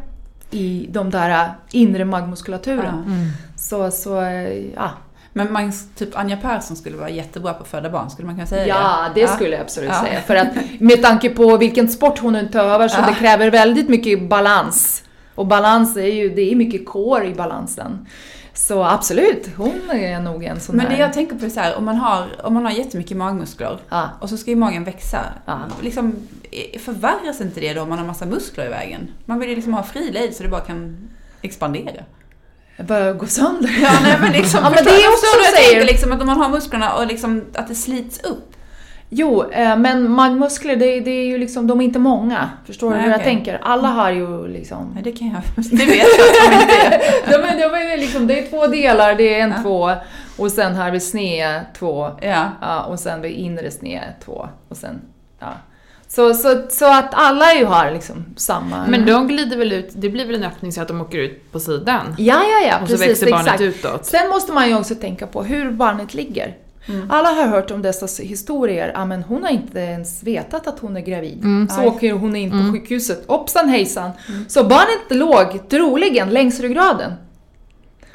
C: i de där inre magmuskulaturen.
B: Ja.
A: Mm.
C: Så, så eh, ja.
B: Men man, typ Anja Persson skulle vara jättebra på att föda barn, skulle man kunna säga
C: Ja,
B: det?
C: det skulle jag absolut
B: Ja.
C: säga. För att med tanke på vilken sport hon utövar så
B: Ja.
C: det kräver väldigt mycket balans. Och balans är ju, det är mycket core i balansen. Så absolut, hon är nog en sån
B: Men det
C: här...
B: jag tänker på är så här, om man har, om man har jättemycket magmuskler
C: Ja.
B: och så ska ju magen växa.
C: Ja.
B: Liksom, eh, förvärras inte det då om man har massa muskler i vägen? Man vill ju liksom ha fri lejd så det bara kan expandera.
C: Börjar gå sönder.
B: Ja, nej, men liksom,
C: Ja, men det är
B: jag
C: också?
B: Jag
C: säger-
B: tänker liksom att om man har musklerna och liksom att det slits upp.
C: Jo, eh, men magmuskler, det, det är ju liksom, de är inte många. Förstår du hur jag
B: okej.
C: tänker? Alla har ju liksom...
B: Nej, det kan jag. Det vet jag de inte är.
C: de de är liksom, det är två delar, det är en
B: Ja.
C: två och sen har vi sned två
B: Ja.
C: ja, och sen vid inre sned två och sen... Ja. Så, så, så att alla ju har liksom samma...
A: Men de glider väl ut, det blir väl en öppning så att de åker ut på sidan?
C: Ja, ja, ja,
A: och så
C: precis,
A: växer barnet
C: exakt.
A: utåt?
C: Sen måste man ju också tänka på hur barnet ligger.
B: Mm.
C: Alla har hört om dessa historier, ja men hon har inte ens vetat att hon är gravid.
A: Mm.
C: Så
B: Aj.
C: åker hon in på
A: Mm.
C: sjukhuset, hoppsan hejsan. Så barnet låg troligen längs ryggraden.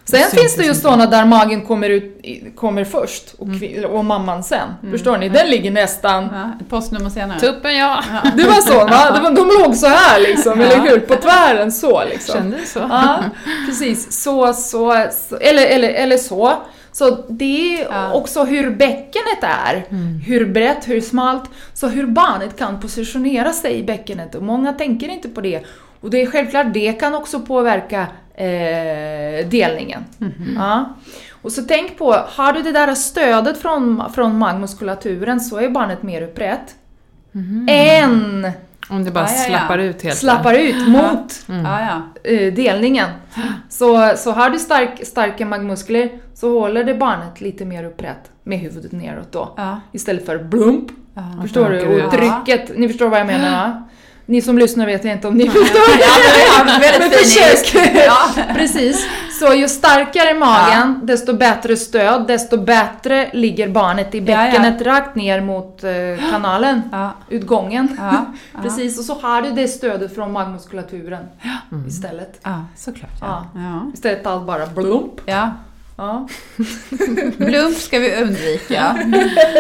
C: Sen
A: Det
C: finns det ju sådana där magen kommer, ut, kommer först och, kvi- och mamman sen. Förstår ni? Den ligger nästan...
B: Ja, postnummer senare.
A: Tuppen ja!
C: Det var så va? Det var, de låg så här liksom, eller hur? På tvären så liksom.
A: Kände du så?
C: Ja, precis. Så, så, så eller, eller, eller så. Så det är
B: Ja.
C: också hur bäckenet är.
A: Mm.
C: Hur brett, hur smalt. Så hur barnet kan positionera sig i bäckenet. Och många tänker inte på det. Och det är självklart, det kan också påverka eh, delningen.
B: Mhm.
C: Ja. Och så tänk på, har du det där stödet från, från magmuskulaturen så är barnet mer upprätt. Än
A: Om det bara
B: Ja, ja, ja.
A: slappar ut helt
C: slappar ut mot
A: Mm.
B: Ja, ja.
C: eh, delningen. Så, så har du stark, starka magmuskler så håller det barnet lite mer upprätt med huvudet neråt då.
B: Ja.
C: Istället för blump.
B: ja.
C: Förstår du? Och trycket, ni förstår vad jag menar? Ni som lyssnar vet jag inte om ni förstår.
B: Ja, men
C: Men försök.
B: Ja.
C: Precis. Så ju starkare magen, desto bättre stöd, desto bättre ligger barnet i
B: Ja, ja.
C: bäckenet rakt ner mot eh, kanalen,
B: Ja.
C: utgången.
B: Ja. Ja.
C: Precis, och så har du det stödet från magmuskulaturen istället.
B: Ja, såklart. Ja. Ja.
C: Istället allt bara blump.
B: Ja. Blump ska vi undvika.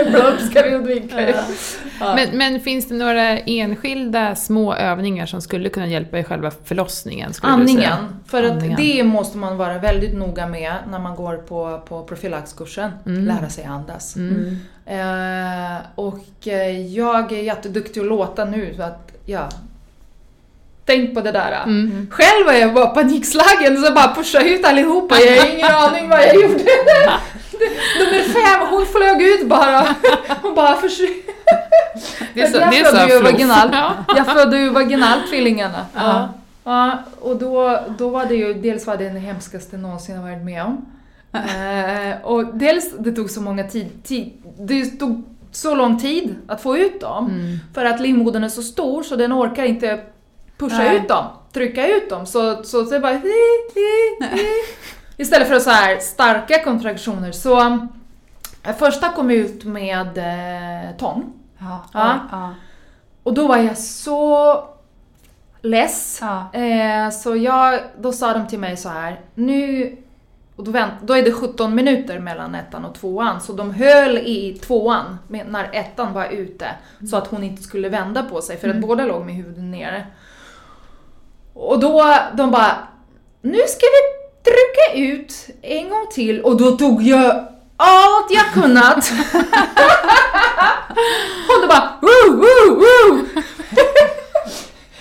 C: blump ska vi undvika. Ja. Ja.
A: Men, men finns det några enskilda små övningar som skulle kunna hjälpa i själva förlossningen?
C: Andningen. För att
A: Andningen.
C: det måste man vara väldigt noga med när man går på, på profylaxkursen.
A: Mm.
C: Lära sig andas.
A: Mm.
C: Eh, och eh, jag är jätteduktig att låta nu så att, ja. Tänk på det där.
A: Mm.
C: Själv var jag bara panikslagen så bara pushade ut allihopa. Jag har ingen aning vad jag gjorde. Nummer fem, hon flög ut bara. Hon bara försvann. Jag födde ju.
A: Ja.
C: Jag födde ju vaginalt tvillingarna.
A: Ja.
C: Ja, och då, då var det ju, dels var det den hemskaste någonsin jag varit med om. Eh, och dels, det tog så många tid, tid, det tog så lång tid att få ut dem.
A: Mm.
C: För att livmodern är så stor så den orkar inte pusha
B: Nej.
C: ut dem, trycka ut dem. Så, så, så det bara... Istället för så här starka kontraktioner. Så eh, första kom ut med eh, tång.
B: Ja.
C: Ja.
B: Ja.
C: Och då var jag så less.
B: Ja.
C: Eh, så jag, då sa de till mig så här, nu... Och då, vänt, då är det 17 minuter mellan ettan och tvåan, så de höll i tvåan när ettan var ute. Så att hon inte skulle vända på sig, för att båda låg med huvudet nere. Och då, de bara, nu ska vi trycka ut en gång till. Och då tog jag allt jag kunnat. och då bara, woo, woo, woo.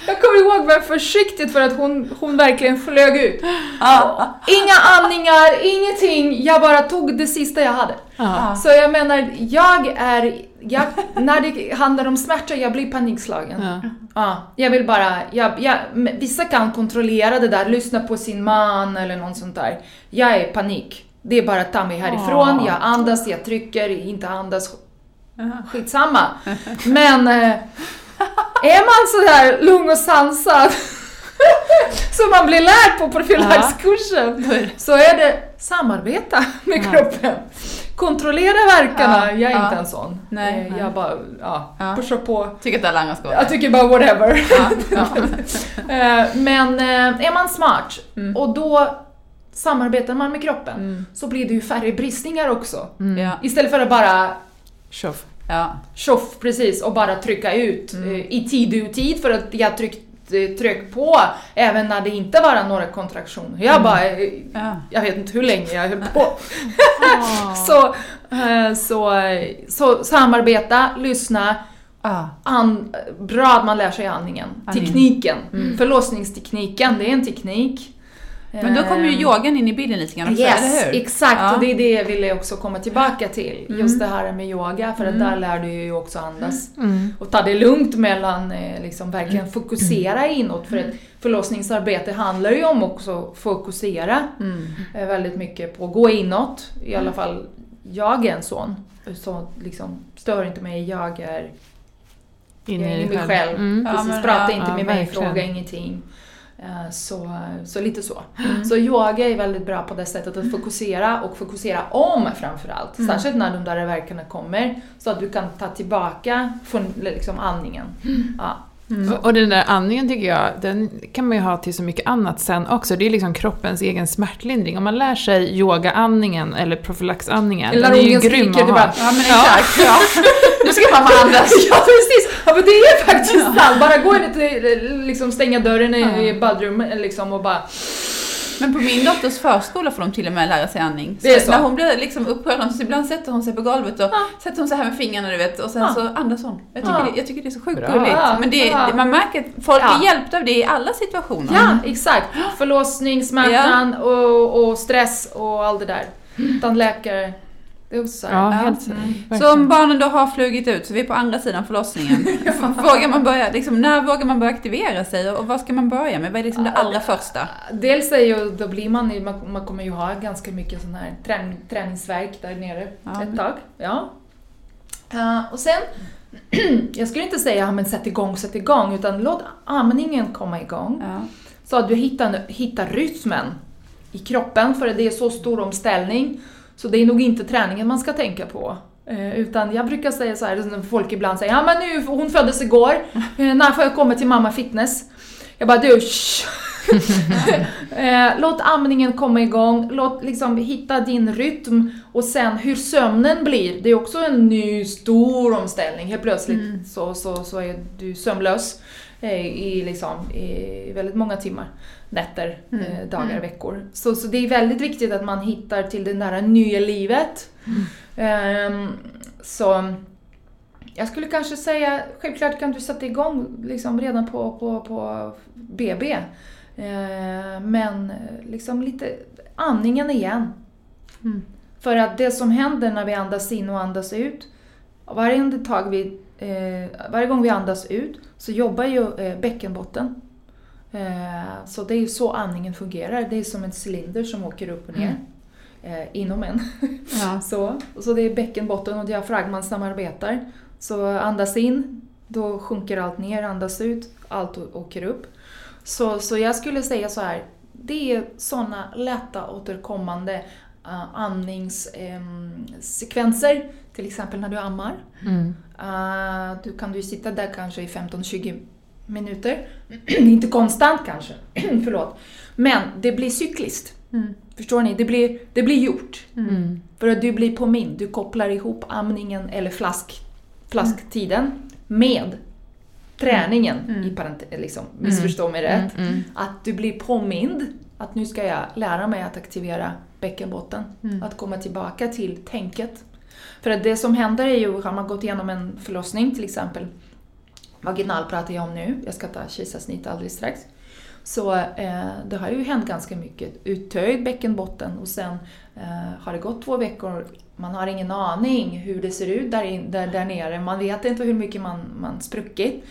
C: Jag kommer ihåg var försiktigt för att hon, hon verkligen flög ut.
B: Ja.
C: Inga andningar, ingenting. Jag bara tog det sista jag hade.
A: Ja.
C: Så jag menar, jag är... Jag, när det handlar om smärta, jag blir panikslagen.
A: Ja.
C: Ja, jag vill bara... Jag, jag, vissa kan kontrollera det där, lyssna på sin man eller något sånt där. Jag är panik. Det är bara att ta mig härifrån,
A: Ja.
C: jag andas, jag trycker, inte andas. Skitsamma. Men eh, är man sådär lugn och sansad som man blir lärd på profylaxkursen så är det samarbeta med
A: Ja.
C: kroppen. Kontrollera verkarna.
B: Ja,
C: Jag är
B: ja.
C: inte en sån.
B: Nej,
C: Eh,
B: nej.
C: Jag bara, ja,
B: Ja.
C: pushar på.
B: Tycker att alla andra ska
C: Jag tycker bara whatever.
B: ja. Ja.
C: Eh, Men eh, är man smart
B: Mm.
C: och då samarbetar man med kroppen
B: Mm.
C: så blir det ju färre bristningar också.
A: Mm.
B: Ja.
C: Istället för att bara
A: Tjoff.
B: Ja.
C: tjoff precis och bara trycka ut
B: Mm.
C: eh, i tid och utid för att jag tryckt eh, tryck på även när det inte var några kontraktioner. Jag bara, eh,
B: Ja.
C: jag vet inte hur länge jag höll på.
A: Ah.
C: Så, så, så samarbeta, lyssna,
B: Ja.
C: an, bra att man lär sig andningen.
B: Andning.
C: Tekniken.
B: Mm.
C: Förlossningstekniken, det är en teknik.
B: Men då kommer ju
C: Ehm,
B: yogan in i bilden lite grann också,
C: Yes,
B: eller hur?
C: exakt.
B: Ja.
C: Och det är det jag ville också komma tillbaka till.
B: Mm.
C: Just det här med yoga, för att
B: Mm.
C: där lär du ju också andas.
A: Mm.
C: Och ta det lugnt mellan, eh, liksom verkligen fokusera inåt. För ett förlossningsarbete handlar ju om också att fokusera
B: Mm.
C: eh, väldigt mycket på att gå inåt. I alla fall, jag är en sån. Så liksom, stör inte mig, jag är
A: Inne
C: i mig själv.
A: Mm.
B: Ja,
C: Precis,
B: men,
C: prata
B: ja,
C: inte
A: ja,
C: med mig,
A: verkligen.
C: fråga ingenting. Eh, Så, så lite så.
B: Mm.
C: Så yoga är väldigt bra på det sättet att fokusera och fokusera om framförallt.
B: Mm.
C: Särskilt när de där verkarna kommer. Så att du kan ta tillbaka från liksom andningen. Ja.
B: Mm.
A: Och den där andningen tycker jag, den kan man ju ha till så mycket annat sen också. Det är liksom kroppens egen smärtlindring. Om man lär sig yogaandningen eller profylaxandningen,
C: Eller
A: den är ju grym
C: skriker,
A: att ha.
C: bara
B: Ja, men exakt. Ja.
C: Nu ska mamma andas! ja precis! Ja men det är faktiskt sant. Bara gå in och liksom stänga dörren i i badrummet liksom och bara...
B: Men på min dotters förskola får de till och med lära sig andning.
C: Det är så.
B: När hon blir liksom upprörd, så ibland sätter hon sig på golvet och
C: Ja.
B: sätter hon sig här med fingrarna du vet och sen
C: Ja.
B: så andas hon. Jag tycker,
C: Ja.
B: det, jag tycker det är så sjukt
A: Bra.
B: gulligt. Men det,
C: Ja.
B: det, man märker att folk
C: Ja.
B: är hjälpta av det i alla situationer.
C: Ja, exakt. Förlossning, smärtan och, och stress och allt det där. Tandläkare.
A: Ja,
B: Ja.
A: helt
B: Mm.
A: verkligen.
B: Så om barnen då har flugit ut, så vi är på andra sidan förlossningen. vågar man börja, liksom, när vågar man börja aktivera sig och vad ska man börja med? Vad är liksom det allra första?
C: Dels är ju, då blir man, ju- man, man kommer ju ha ganska mycket sån här träning, träningsverk där nere
B: Ja,
C: ett tag. Ja. Eh, och sen, jag skulle inte säga ja, men sätt igång, sätt igång, utan låt amningen komma igång.
B: Ja.
C: Så att du hittar, hittar rytmen i kroppen, för det är så stor omställning. Så det är nog inte träningen man ska tänka på. Eh, utan jag brukar säga så här, folk ibland säger ja men nu, hon föddes igår, eh, när får jag komma till mamma fitness? Jag bara du, eh, Låt amningen komma igång, låt liksom hitta din rytm och sen hur sömnen blir. Det är också en ny stor omställning. Helt plötsligt
B: Mm.
C: så, så, så är du sömnlös i, liksom, i väldigt många timmar, nätter,
B: Mm.
C: eh, dagar,
B: Mm.
C: veckor. Så, så det är väldigt viktigt att man hittar till det där nya livet. Ehm, så jag skulle kanske säga, självklart kan du sätta igång liksom redan på, på, på BB. Eh, men liksom lite andningen igen.
B: Mm.
C: För att det som händer när vi andas in och andas ut, varje andetag vi, eh, varje gång vi andas ut så jobbar ju eh, bäckenbotten. Eh, så det är ju så andningen fungerar. Det är som en cylinder som åker upp och ner. Eh, inom en.
B: Ja.
C: Så, så det är bäckenbotten och diafragman samarbetar. Så andas in, då sjunker allt ner. Andas ut, allt åker upp. Så, så jag skulle säga så här, det är sådana lätta återkommande uh, andningssekvenser. till exempel när du ammar.
A: Mm.
C: Uh, du kan du sitta där kanske i 15-20 minuter. Inte konstant kanske, förlåt. Men det blir cykliskt.
B: Mm.
C: Förstår ni? Det blir, det blir gjort.
A: Mm.
C: För att du blir påmind. Du kopplar ihop amningen eller flask, flasktiden med träningen.
B: Mm.
C: I parente- liksom, missförstå mig rätt.
A: Mm. Mm.
C: Att du blir påmind att nu ska jag lära mig att aktivera bäckenbotten.
B: Mm.
C: Att komma tillbaka till tänket. För att det som händer är ju, har man gått igenom en förlossning till exempel, vaginal pratar jag om nu, jag ska ta kejsarsnitt alldeles strax. Så eh, det har ju hänt ganska mycket. Uttöjd bäckenbotten och sen eh, har det gått två veckor, man har ingen aning hur det ser ut där, in, där, där nere. Man vet inte hur mycket man, man spruckit.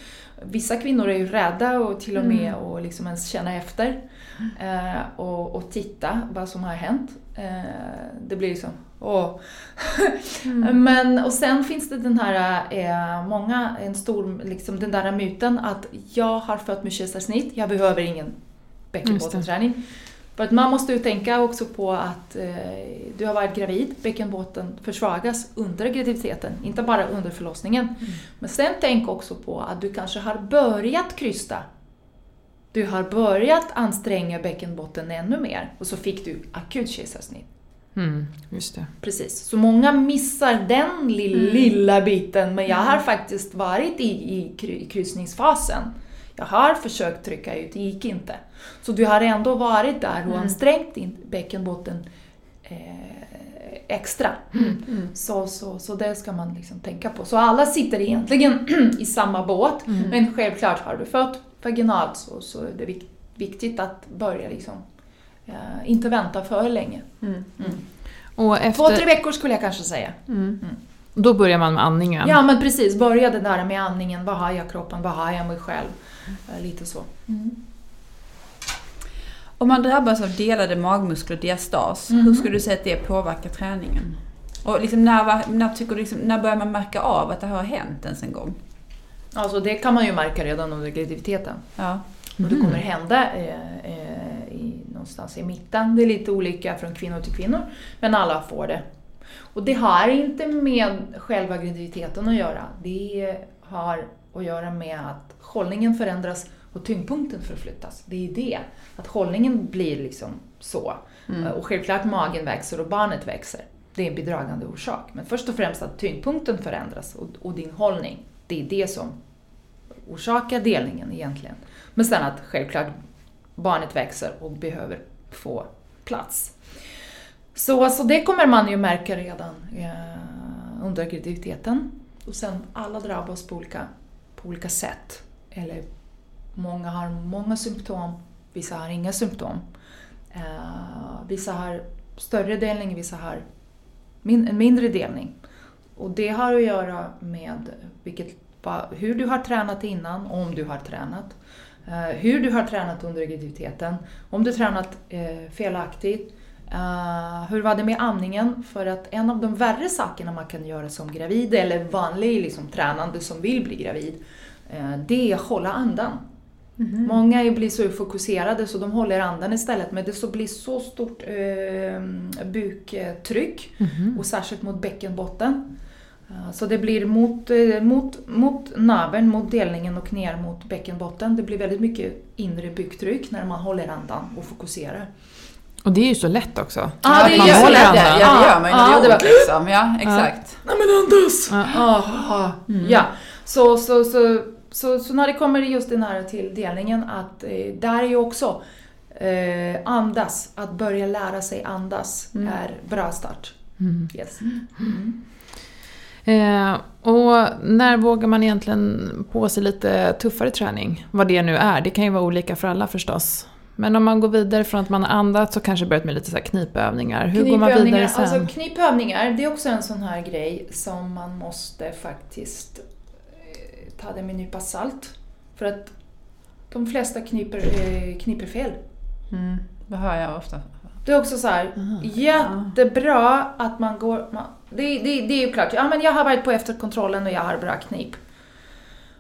C: Vissa kvinnor är ju rädda och till och med
B: Mm.
C: och liksom ens känna efter eh, och, och titta vad som har hänt. Eh, det blir liksom, åh.
B: Mm.
C: Men, och sen finns det den här, eh, många, en stor, liksom den där myten att jag har fött med kejsarsnitt, jag behöver ingen bäckenbottenträning. För att man måste ju tänka också på att eh, du har varit gravid, bäckenbotten försvagas under graviditeten, inte bara under förlossningen. Men sen tänk också på att du kanske har börjat krysta. Du har börjat anstränga bäckenbotten ännu mer och så fick du akut kejsarsnitt.
A: Mm. Just det.
C: Precis, så många missar den lilla,
B: Mm.
C: lilla biten. Men jag har faktiskt varit i, i kry- i kryssningsfasen. Jag har försökt trycka ut, det gick inte. Så du har ändå varit där och
B: Mm.
C: ansträngt din bäckenbotten eh, extra.
B: Mm.
C: Så, så, så det ska man liksom tänka på. Så alla sitter egentligen i samma båt.
A: Mm.
C: Men självklart har du fött vaginalt så, så är det vik- viktigt att börja liksom, inte vänta för länge.
B: Mm.
A: Och
C: Två, tre
A: efter,
C: veckor skulle jag kanske säga.
A: mm. Då börjar man med andningen.
C: Ja men precis, börja det där med andningen. Vad har jag kroppen? Vad har jag mig själv? Eh, Lite så.
B: Om man drabbas av delade magmuskler, diastas,
C: Mhm.
B: hur skulle du säga att det påverkar träningen? Och liksom när, när, tycker du liksom, när börjar man märka av att det har hänt ens en gång?
C: Alltså det kan man ju märka redan under graviditeten.
B: Ja.
C: Och det kommer hända eh, eh, någonstans i mitten. Det är lite olika från kvinnor till kvinnor, men alla får det. Och det har inte med själva graviditeten att göra. Det har att göra med att hållningen förändras och tyngdpunkten förflyttas. Det är det. Att hållningen blir liksom så.
B: Mm.
C: Och självklart magen växer och barnet växer. Det är en bidragande orsak. Men först och främst att tyngdpunkten förändras och, och din hållning. Det är det som orsakar delningen egentligen. Men sen att självklart barnet växer och behöver få plats. Så, så det kommer man ju märka redan eh, under graviditeten. Och sen alla drabbas på olika, på olika sätt. Eller många har många symptom, vissa har inga symptom. Eh, vissa har större delning, vissa har min, en mindre delning. Och det har att göra med vilket, hur du har tränat innan, om du har tränat. Eh, hur du har tränat under graviditeten, om du tränat eh, felaktigt. Eh, hur var det med andningen? För att en av de värre sakerna man kan göra som gravid, eller vanlig liksom, tränande som vill bli gravid, det är att hålla andan. Många är- blir så fokuserade så de håller andan istället men det så blir så stort eh, buktryck
A: Mhm.
C: och särskilt mot bäckenbotten. Så det blir mot, eh, mot, mot naveln, mot delningen och ner mot bäckenbotten. Det blir väldigt mycket inre buktryck när man håller andan och fokuserar.
A: Och det är ju så lätt också.
C: Ja,
A: att
C: det
A: man
C: gör-
A: håller andan.
B: Ja, det gör man ju
C: Ja,
B: det
C: var-
B: liksom. Ja, exakt.
C: Nej men andas!
A: Ja.
C: Ah, Ja, så, så, så, så, så när det kommer just den här till delningen att eh, där är ju också eh, andas, att börja lära sig andas
B: Mm.
C: är bra start.
A: Mm.
C: Yes.
A: Eh, och när vågar man egentligen på sig lite tuffare träning? Vad det nu är. Det kan ju vara olika för alla förstås. Men om man går vidare från att man har andats och kanske börjat med lite så här knipövningar. Hur går man vidare sen?
C: Alltså knipövningar, det är också en sån här grej som man måste faktiskt eh, ta det med en nypa salt. För att de flesta kniper, eh, kniper fel.
B: Mm. Det hör jag ofta.
C: Det är också så här, jättebra att man går... Man, det, det, det är ju klart, ja men jag har varit på efterkontrollen och jag har bra knip.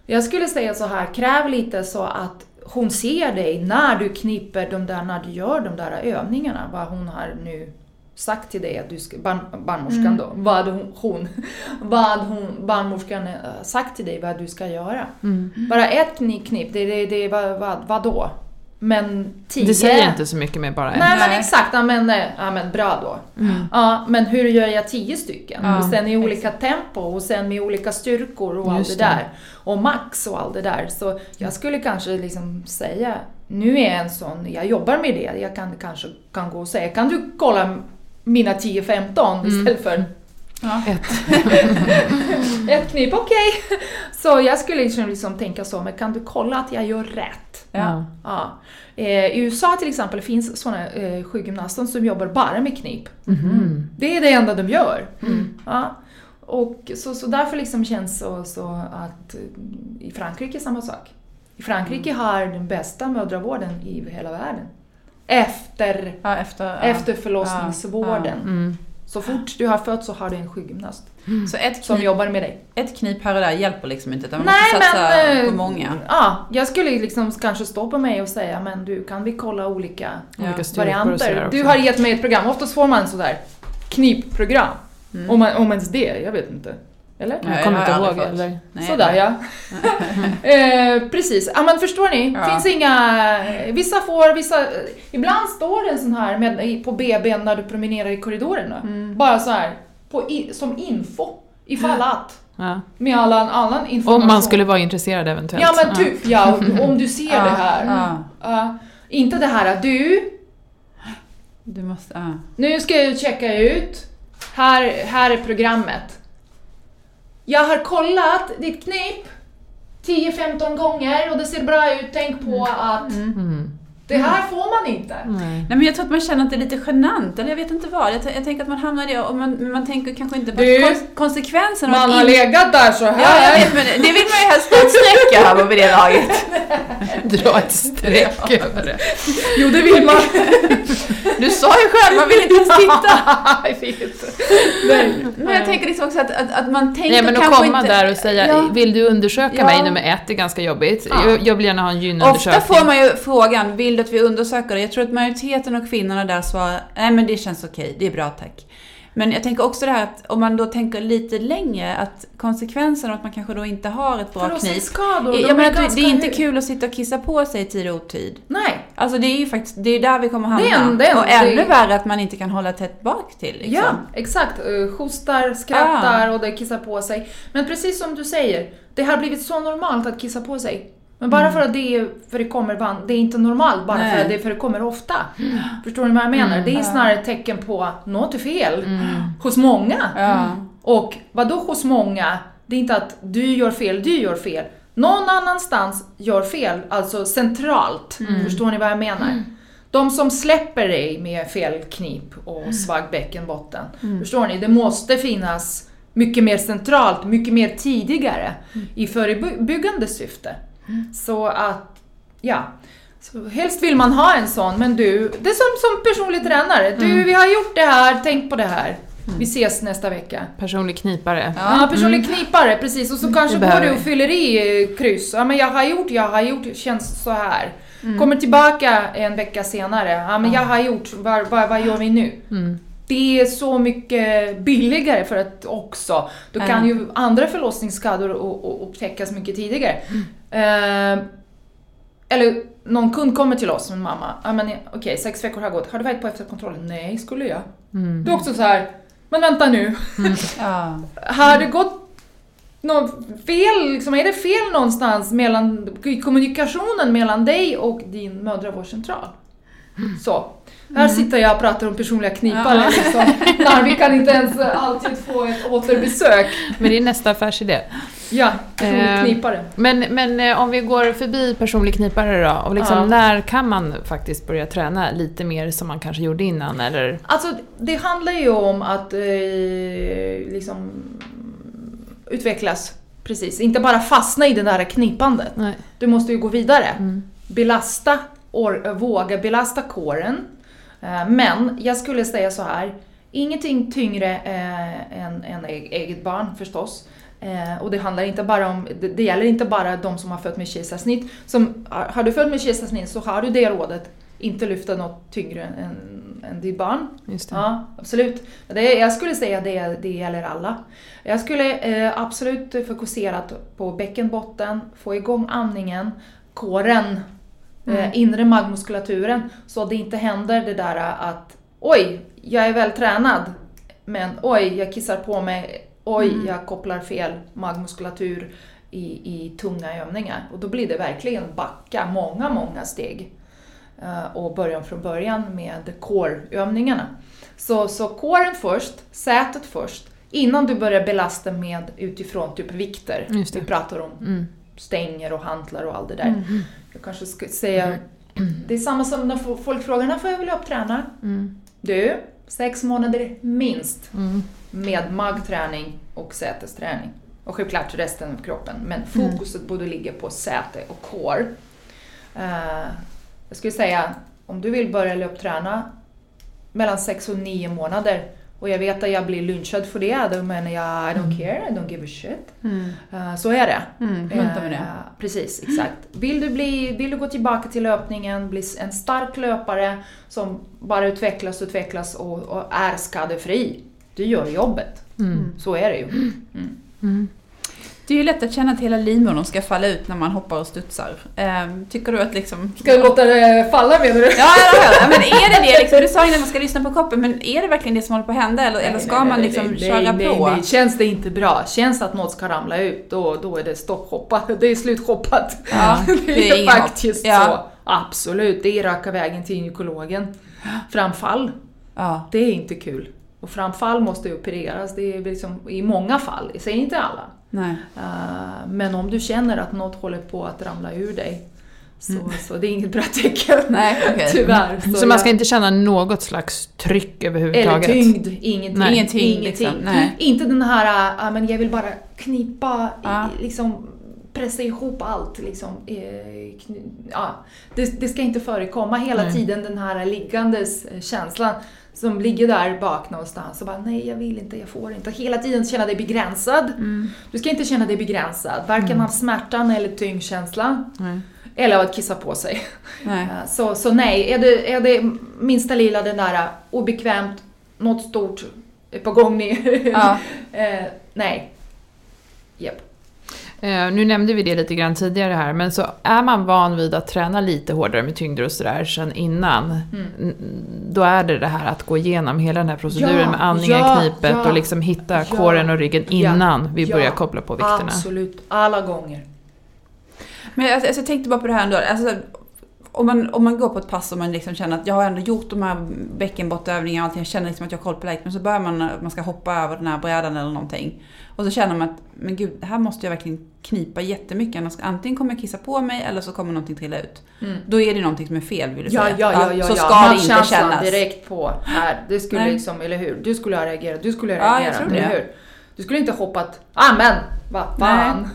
C: Jag skulle säga så här, kräv lite så att hon ser dig när du kniper de där, när du gör de där övningarna, vad hon har nu sagt till dig att du ska, barn, barnmorskan då, vad hon, hon, vad hon, barnmorskan har sagt till dig vad du ska göra.
A: Mm.
C: Bara ett knip, knip det, det, det vad, vad, vad då? Men tio...
A: Det säger inte så mycket med bara en.
C: Nej, men exakt, ja men, eh, ja, men bra då.
A: Mm.
C: Ja, men hur gör jag tio stycken?
B: Ja,
C: och sen i olika tempo och sen med olika styrkor och allt
A: Just
C: det
A: det.
C: där. Och max och allt det där. Så jag skulle kanske liksom säga, nu är jag en sån, jag jobbar med det. Jag kan kanske kan gå och säga, kan du kolla mina 10-15
A: Mm.
C: istället för
B: Ja.
A: Ett.
C: ett knip, okej. Så jag skulle liksom, liksom tänka så, men kan du kolla att jag gör rätt?
B: Ja.
C: Ja. Eh, I USA till exempel finns sådana eh, sjukgymnaster som jobbar bara med knip.
A: Mhm.
C: Det är det enda de gör.
B: Mm.
C: Ja. Och så, så därför liksom känns så, så att eh, i Frankrike är samma sak. I Frankrike
B: Mm.
C: har den bästa mödravården i hela världen. Efter,
B: Ja, efter,
C: efter förlossningsvården.
A: Mm.
C: Så fort du har fött så har du en sjukgymnast
B: Så ett
C: som
B: knip,
C: jobbar med dig.
B: ett knip här och där hjälper liksom inte utan man
C: Nej,
B: måste satsa
C: men, eh,
B: på många.
C: Ja, jag skulle liksom kanske stå på mig och säga men du, kan vi kolla olika
B: Ja.
C: varianter? Du har gett mig ett program, oftast får man sådär knipprogram.
B: Mm.
C: Om, man, om ens det, jag vet inte. Eller?
A: Jag
B: Nej,
A: kommer
B: det
A: inte
B: jag
A: ihåg.
B: fått.
A: Eller?
B: Nej,
C: Sådär ja. eh, precis. Ja men förstår ni?
B: Ja.
C: Finns inga... Vissa får, vissa... Ibland står det en sån här med, på BB när du promenerar i korridorerna.
B: Mm.
C: Bara så här på, i, som info. Ifall att.
A: Ja.
C: Med all annan information.
A: Om man skulle vara intresserad eventuellt.
C: Ja men typ, ja. Om du ser det här.
B: ja.
C: Ja. inte det här att du,
B: Du måste, ja.
C: nu ska jag checka ut. Här, här är programmet. Jag har kollat ditt knip 10-15 gånger och det ser bra ut. Tänk på att...
A: Mm.
C: Det här får man inte.
A: Nej.
B: Nej men jag tror att man känner att det är lite genant, eller jag vet inte vad. Jag, jag tänker att man hamnar i det och man, man tänker kanske inte på
C: Du,
B: kons- konsekvensen av
C: Man har
B: in-
C: legat där så
B: Ja,
C: här.
B: jag vet, men det vill man ju helst sträcka över vid det laget.
A: Dra ett streck över det.
C: Jo, det vill man.
B: Du sa ju själv, man vill inte ens titta. Men jag tänker liksom också att, att, att man tänker
A: Nej men att komma
B: inte...
A: där och säga,
B: Ja.
A: vill du undersöka
B: Ja.
A: mig nummer ett, det är ganska jobbigt.
C: Ja.
A: Jag, jag vill gärna ha en
B: Ofta
A: gynundersökning.
B: får man ju frågan, vill du att vi undersöker det? Jag tror att majoriteten av kvinnorna där svarar, nej men det känns okej, det är bra tack. Men jag tänker också det här att om man då tänker lite längre, att konsekvensen av att man kanske då inte har ett bra knip.
C: Förlossningsskador, de
B: Jag menar det, det är inte kul att sitta och kissa på sig i tid och otid.
C: Nej.
B: Alltså det är ju faktiskt, det är där vi kommer hamna.
C: Det är en- det är en-
B: och ännu
C: det-
B: värre att man inte kan hålla tätt bak till liksom.
C: Ja, exakt. Uh, Hostar, skrattar och det kissar på sig. Men precis som du säger, det har blivit så normalt att kissa på sig. Men bara för att det förekommer, det är inte normalt bara
B: Nej.
C: för att det förekommer ofta. Förstår ni vad jag menar? Det är snarare ett tecken på något är fel hos många.
B: Ja.
C: Och vad då hos många? Det är inte att du gör fel, du gör fel. Någon annanstans gör fel, alltså centralt. Förstår ni vad jag menar? De som släpper dig med fel knip och svag bäckenbotten. Förstår ni? Det måste finnas mycket mer centralt, mycket mer tidigare i förebyggande syfte. Så att, ja. Så helst vill man ha en sån, men du, det är som, som personlig tränare. Du, vi har gjort det här, tänk på det här. Vi ses nästa vecka.
A: Personlig knipare.
C: Ja, personlig knipare, precis. Och så kanske
A: Det
C: går du och fyller i eh, kryss. Ja, men jag har gjort, jag har gjort, känns så här. Kommer tillbaka en vecka senare. Ja, men jag har gjort, vad, vad, vad gör vi nu?
A: Mm.
C: Det är så mycket billigare för att också, då kan
B: Mm.
C: ju andra förlossningsskador upptäckas mycket tidigare. Eh, eller någon kund kommer till oss, en mamma. Men okej, sex veckor har gått. Har du varit på efterkontrollen? Nej, skulle jag.
A: Mm.
C: Det är också så här. men vänta nu.
B: Ja.
C: Har det gått något fel, liksom, är det fel någonstans mellan, i kommunikationen mellan dig och din mödravårdscentral? Så. Här sitter jag och pratar om personliga knipare
B: Ja.
C: liksom. Nej, vi kan inte ens alltid få ett återbesök.
A: Men det är nästa affärsidé.
C: Ja, personlig
A: Eh,
C: knipare.
A: Men, men eh, om vi går förbi personlig knipare då, och liksom,
C: Ja.
A: när kan man faktiskt börja träna lite mer som man kanske gjorde innan? Eller?
C: Alltså, det handlar ju om att eh, liksom utvecklas. Precis, inte bara fastna i det där knipandet.
A: Nej.
C: Du måste ju gå vidare.
A: Mm.
C: Belasta, or, våga belasta kåren. Eh, Men jag skulle säga så här, ingenting tyngre eh, än, än eget barn förstås. Eh, och det handlar inte bara om, det, det gäller inte bara de som har fött med kejsarsnitt. Som, har du fött med kejsarsnitt så har du det rådet, inte lyfta något tyngre än, än ditt barn. Ja, absolut. Det, jag skulle säga det, det gäller alla. Jag skulle eh, absolut fokusera på bäckenbotten, få igång andningen, kåren, eh, inre magmuskulaturen. Så det inte händer det där att oj, jag är väl tränad, men oj, jag kissar på mig, oj, jag kopplar fel magmuskulatur i, i tunga övningar. Och då blir det verkligen backa många, många steg. Eh, och börja från början med core-övningarna. Så, så coren först, sätet först, innan du börjar belasta med utifrån typ vikter. Vi pratar om
A: Mm.
C: stänger och hantlar och allt det där. Jag kanske ska säga, det är samma som när fo- folk frågar när får jag vilja uppträna?
A: Mm.
C: Du, sex månader minst
A: Mm.
C: med magträning och sätesträning. Och självklart resten av kroppen, men fokuset borde ligga på säte och core. Eh, jag skulle säga, om du vill börja löpträna mellan 6 och 9 månader och jag vet att jag blir lynchad för det, då menar jag I don't care, I don't give a shit.
B: Mm.
C: Eh, så är det.
B: Mm, med det.
C: Eh, Precis, exakt. Vill du, bli, vill du gå tillbaka till löpningen, bli en stark löpare som bara utvecklas och utvecklas och, och är skadefri, du gör jobbet.
A: Mm.
C: Så är det ju.
A: Mm.
B: Det är ju lätt att känna att hela livmodern ska falla ut när man hoppar och studsar. Ehm, tycker du att liksom...
C: Ska du låta det falla menar du?
B: Ja, ja, men är det det liksom? Du sa ju att man ska lyssna på kroppen, men är det verkligen det som håller på att hända eller, eller ska man liksom
C: nej,
B: köra
C: nej,
B: på?
C: Nej, Känns det inte bra, känns att något ska ramla ut, då, då är det stopphoppat. Det är sluthoppat.
B: Ja,
C: det är, faktiskt
B: Ja.
C: så. Absolut, det är raka vägen till gynekologen. Framfall,
B: Ja.
C: det är inte kul. Och framfall måste opereras, det är liksom i många fall, jag säger inte alla.
B: Nej.
C: Eh, men om du känner att något håller på att ramla ur dig, Så, så det är inget bra tecken.
B: Nej, okej.
C: Tyvärr.
A: Så, man ska inte känna något slags tryck
C: Eller
A: överhuvudtaget?
C: tyngd, ingenting.
A: Nej.
B: Ingenting,
C: ingenting.
B: liksom. Nej.
C: Inte den här, äh, men jag vill bara knipa,
B: Ja.
C: i, liksom pressa ihop allt. Liksom. Eh, kny- ja. det, det ska inte förekomma hela
A: Nej.
C: tiden den här liggandes eh, känslan som ligger där bak någonstans och bara nej jag vill inte, jag får inte. Hela tiden känna dig begränsad.
B: Mm.
C: Du ska inte känna dig begränsad, varken av smärtan eller tyngdkänslan.
A: Nej.
C: Eller av att kissa på sig.
B: Nej.
C: Så, så nej, är det, är det minsta lilla den där uh, obekvämt, något stort är på gång ner.
B: Ja.
C: eh, nej. Japp.
A: Eh, nu nämnde vi det lite grann tidigare här, men så är man van vid att träna lite hårdare med tyngder och sådär sen innan,
C: Mm.
A: då är det det här att gå igenom hela den här proceduren
C: Ja,
A: med andningen,
C: ja,
A: knipet
C: ja,
A: och liksom hitta
C: ja,
A: kåren och ryggen innan vi
C: ja,
A: börjar koppla på vikterna.
C: Absolut, alla gånger.
B: Men jag, alltså, jag tänkte bara på det här ändå. Alltså, om, man, om man går på ett pass och man liksom känner att jag har ändå gjort de här bäckenbottenövningarna och allting. Jag känner liksom att jag har koll på läget. Men så börjar man, man ska hoppa över den här brädan eller någonting. Och så känner man att, men gud, här måste jag verkligen knipa jättemycket. Annars antingen kommer jag kissa på mig eller så kommer någonting trilla ut.
C: Mm.
B: Då är det någonting som är fel vill du
C: Ja,
B: säga.
C: ja, ja, ja.
B: så
C: ja.
B: ska det inte kännas.
C: direkt på här. Det skulle
B: Nej.
C: liksom, eller hur? Du skulle ha reagerat, du skulle ha
B: Ja, jag
C: reagerat,
B: tror det.
C: eller hur? Du skulle inte hoppat, ah men, vad fan.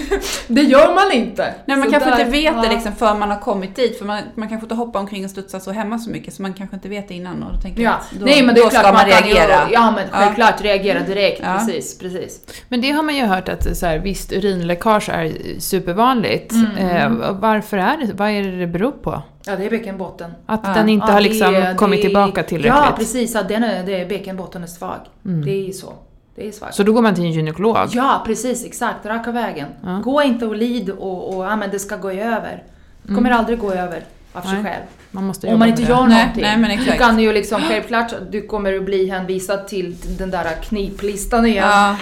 C: det gör man inte.
B: Nej, man
C: Så
B: kanske
C: där-
B: inte vet det
C: ja.
B: liksom förrän man har kommit dit. För man, man kanske inte hoppar omkring och studsar så hemma så mycket. Så man kanske inte vet det innan. Och då tänker
C: Ja,
B: att då,
C: nej men det
B: då
C: är klart
B: ska man,
C: man
B: reagera.
C: Ju, ja men
B: Ja.
C: självklart reagera direkt,
B: Ja.
C: precis, precis.
A: Men det har man ju hört att så här, visst, urinläckage är supervanligt.
C: Mm.
A: Eh, varför är det, vad är det det beror på?
C: Ja det är bäckenbotten.
A: Att
B: Ja.
A: den inte
C: Ja,
A: har
C: det
A: liksom
C: är-
A: kommit
C: det
A: tillbaka tillräckligt?
C: Ja precis, att den är, det är bäckenbotten är svag.
A: Mm.
C: Det är ju så. Det är svagt.
A: Så då går man till en gynekolog?
C: Ja precis, exakt, raka vägen.
A: Ja.
C: Gå inte och lid och, och ja, men det ska gå över. Det kommer aldrig gå över av sig
A: Mm. Nej.
C: själv.
A: Man måste
C: Om man inte
A: det.
C: gör
B: Nej,
C: någonting.
B: nej, men
C: du kan ju liksom, självklart, du kommer att bli hänvisad till den där kniplistan igen.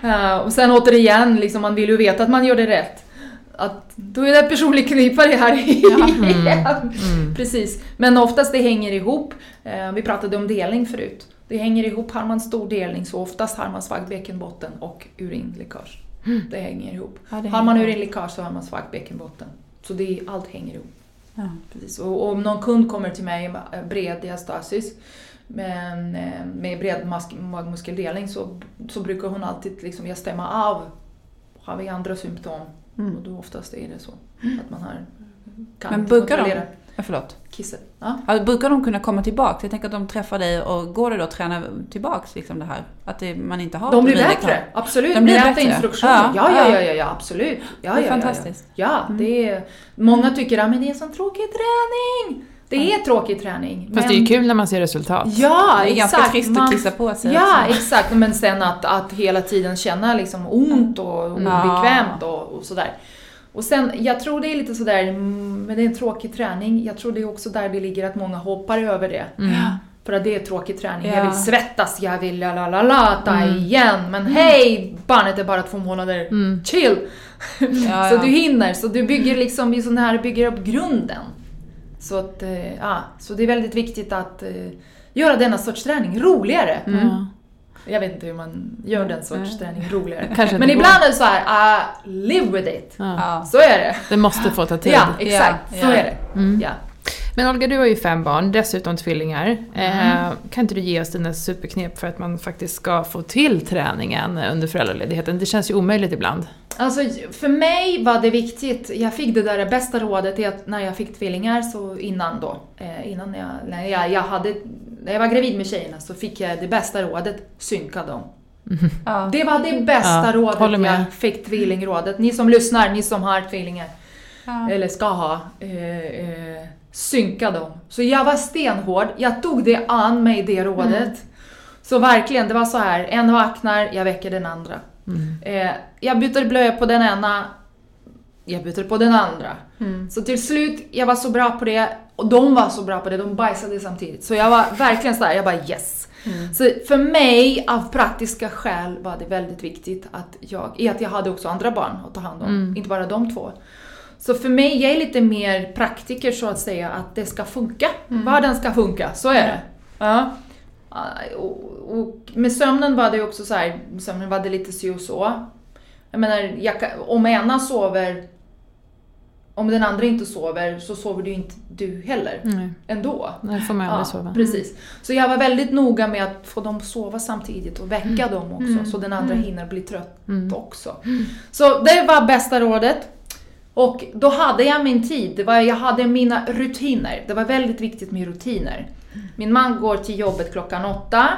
B: Ja,
C: och sen återigen, liksom, man vill ju veta att man gör det rätt. Att då är det personlig knipare här igen.
A: Mm.
C: Precis. Men oftast det hänger ihop. Eh, vi pratade om delning förut. Det hänger ihop. Har man stor delning så oftast har man svag bäckenbotten och urinläckage. Det hänger ihop.
B: Ja, det
C: har man urinläckage så har man svag bäckenbotten. Så det, allt hänger ihop.
B: ja.
C: Precis. Och om någon kund kommer till mig med eh, bred diastasis men, eh, med bred magmuskeldelning så, så brukar hon alltid liksom, jag stämma av. Har vi andra symptom?
B: Mm.
C: Och då oftast är det så. Att man har, kan
B: Men brukar de?
C: Kontrollera
B: Ja, förlåt.
C: kisset. Ja.
B: Ja, brukar de kunna komma tillbaka? Jag tänker att de träffar dig och går det då att träna tillbaks liksom det här? Att det, man inte har
C: De blir bättre, absolut.
B: De blir
C: med rätta
B: bättre.
C: instruktioner.
B: Ja,
C: Ja, ja,
B: ja.
C: ja, absolut. Ja,
B: Det är
C: ja,
B: fantastiskt.
C: Ja, ja. ja det är, många tycker att det är sån tråkig träning. Det är tråkig träning.
A: Fast det är ju kul när man ser resultat.
C: Ja,
B: Det är
C: exakt.
B: ganska trist
C: Man-
B: att kissa på sig
C: Ja,
B: också.
C: exakt. Men sen att, att hela tiden känna liksom ont och obekvämt och, och sådär. Och sen, jag tror det är lite sådär, mm, men det är en tråkig träning. Jag tror det är också där det ligger att många hoppar över det.
A: Mm.
C: För att det är tråkig träning.
B: Ja.
C: Jag vill svettas, jag vill la la la la ta igen. Men hej, barnet är bara två månader.
A: Mm.
C: Chill!
B: Ja,
C: så
B: ja.
C: du hinner. Så du bygger liksom i sån här, bygger upp grunden. Så att, eh, ja. Så det är väldigt viktigt att eh, göra denna sorts träning roligare.
A: Mm.
C: Jag vet inte hur man gör den sorts träning roligare.
A: Kanske
C: Men
A: går.
C: ibland är det så här, ah, live with it.
A: Ja.
C: Så är det.
A: Det måste få ta tid.
C: Ja, exakt.
B: Ja,
C: Så är det.
A: Mm.
C: Ja.
A: Men Olga, du har ju fem barn, dessutom tvillingar.
C: Mm.
A: Eh, kan inte du ge oss dina superknep för att man faktiskt ska få till träningen under föräldraledigheten? Det känns ju omöjligt ibland.
C: Alltså, för mig var det viktigt, jag fick det där bästa rådet att när jag fick tvillingar, så innan då, eh, innan jag, när jag, jag hade, när jag var gravid med tjejerna så fick jag det bästa rådet, synka dem.
B: Ja.
C: Det var det bästa
A: Ja,
C: rådet jag fick, tvillingrådet. Ni som lyssnar, ni som har tvillingar,
B: Ja.
C: eller ska ha, eh, eh, synka dem. Så jag var stenhård, jag tog det an mig, det rådet.
A: Mm.
C: Så verkligen, det var så här, en vaknar, jag väcker den andra.
A: Mm.
C: Eh, jag byter blöja på den ena, jag byter på den andra.
B: Mm.
C: Så till slut, jag var så bra på det och de var så bra på det, de bajsade samtidigt. Så jag var verkligen så här, jag bara yes.
B: Mm.
C: Så för mig, av praktiska skäl, var det väldigt viktigt att jag, i att jag hade också andra barn att ta hand om,
A: Mm.
C: inte bara de två. Så för mig, jag är lite mer praktiker så att säga, att det ska funka. Vardagen ska funka, så är det. Ja. Och, och med sömnen var det också så här, sömnen var det lite si och så. Jag menar, jag, om ena sover om den andra inte sover så sover du inte du heller
A: Nej,
C: ändå.
A: där får man aldrig sova.
C: Precis. Så jag var väldigt noga med att få dem sova samtidigt och väcka dem också
B: Mm.
C: så den andra
B: Mm.
C: hinner bli trött
A: Mm.
C: också. Så det var bästa rådet. Och då hade jag min tid, det var, jag hade mina rutiner. Det var väldigt viktigt med rutiner. Min man går till jobbet klockan åtta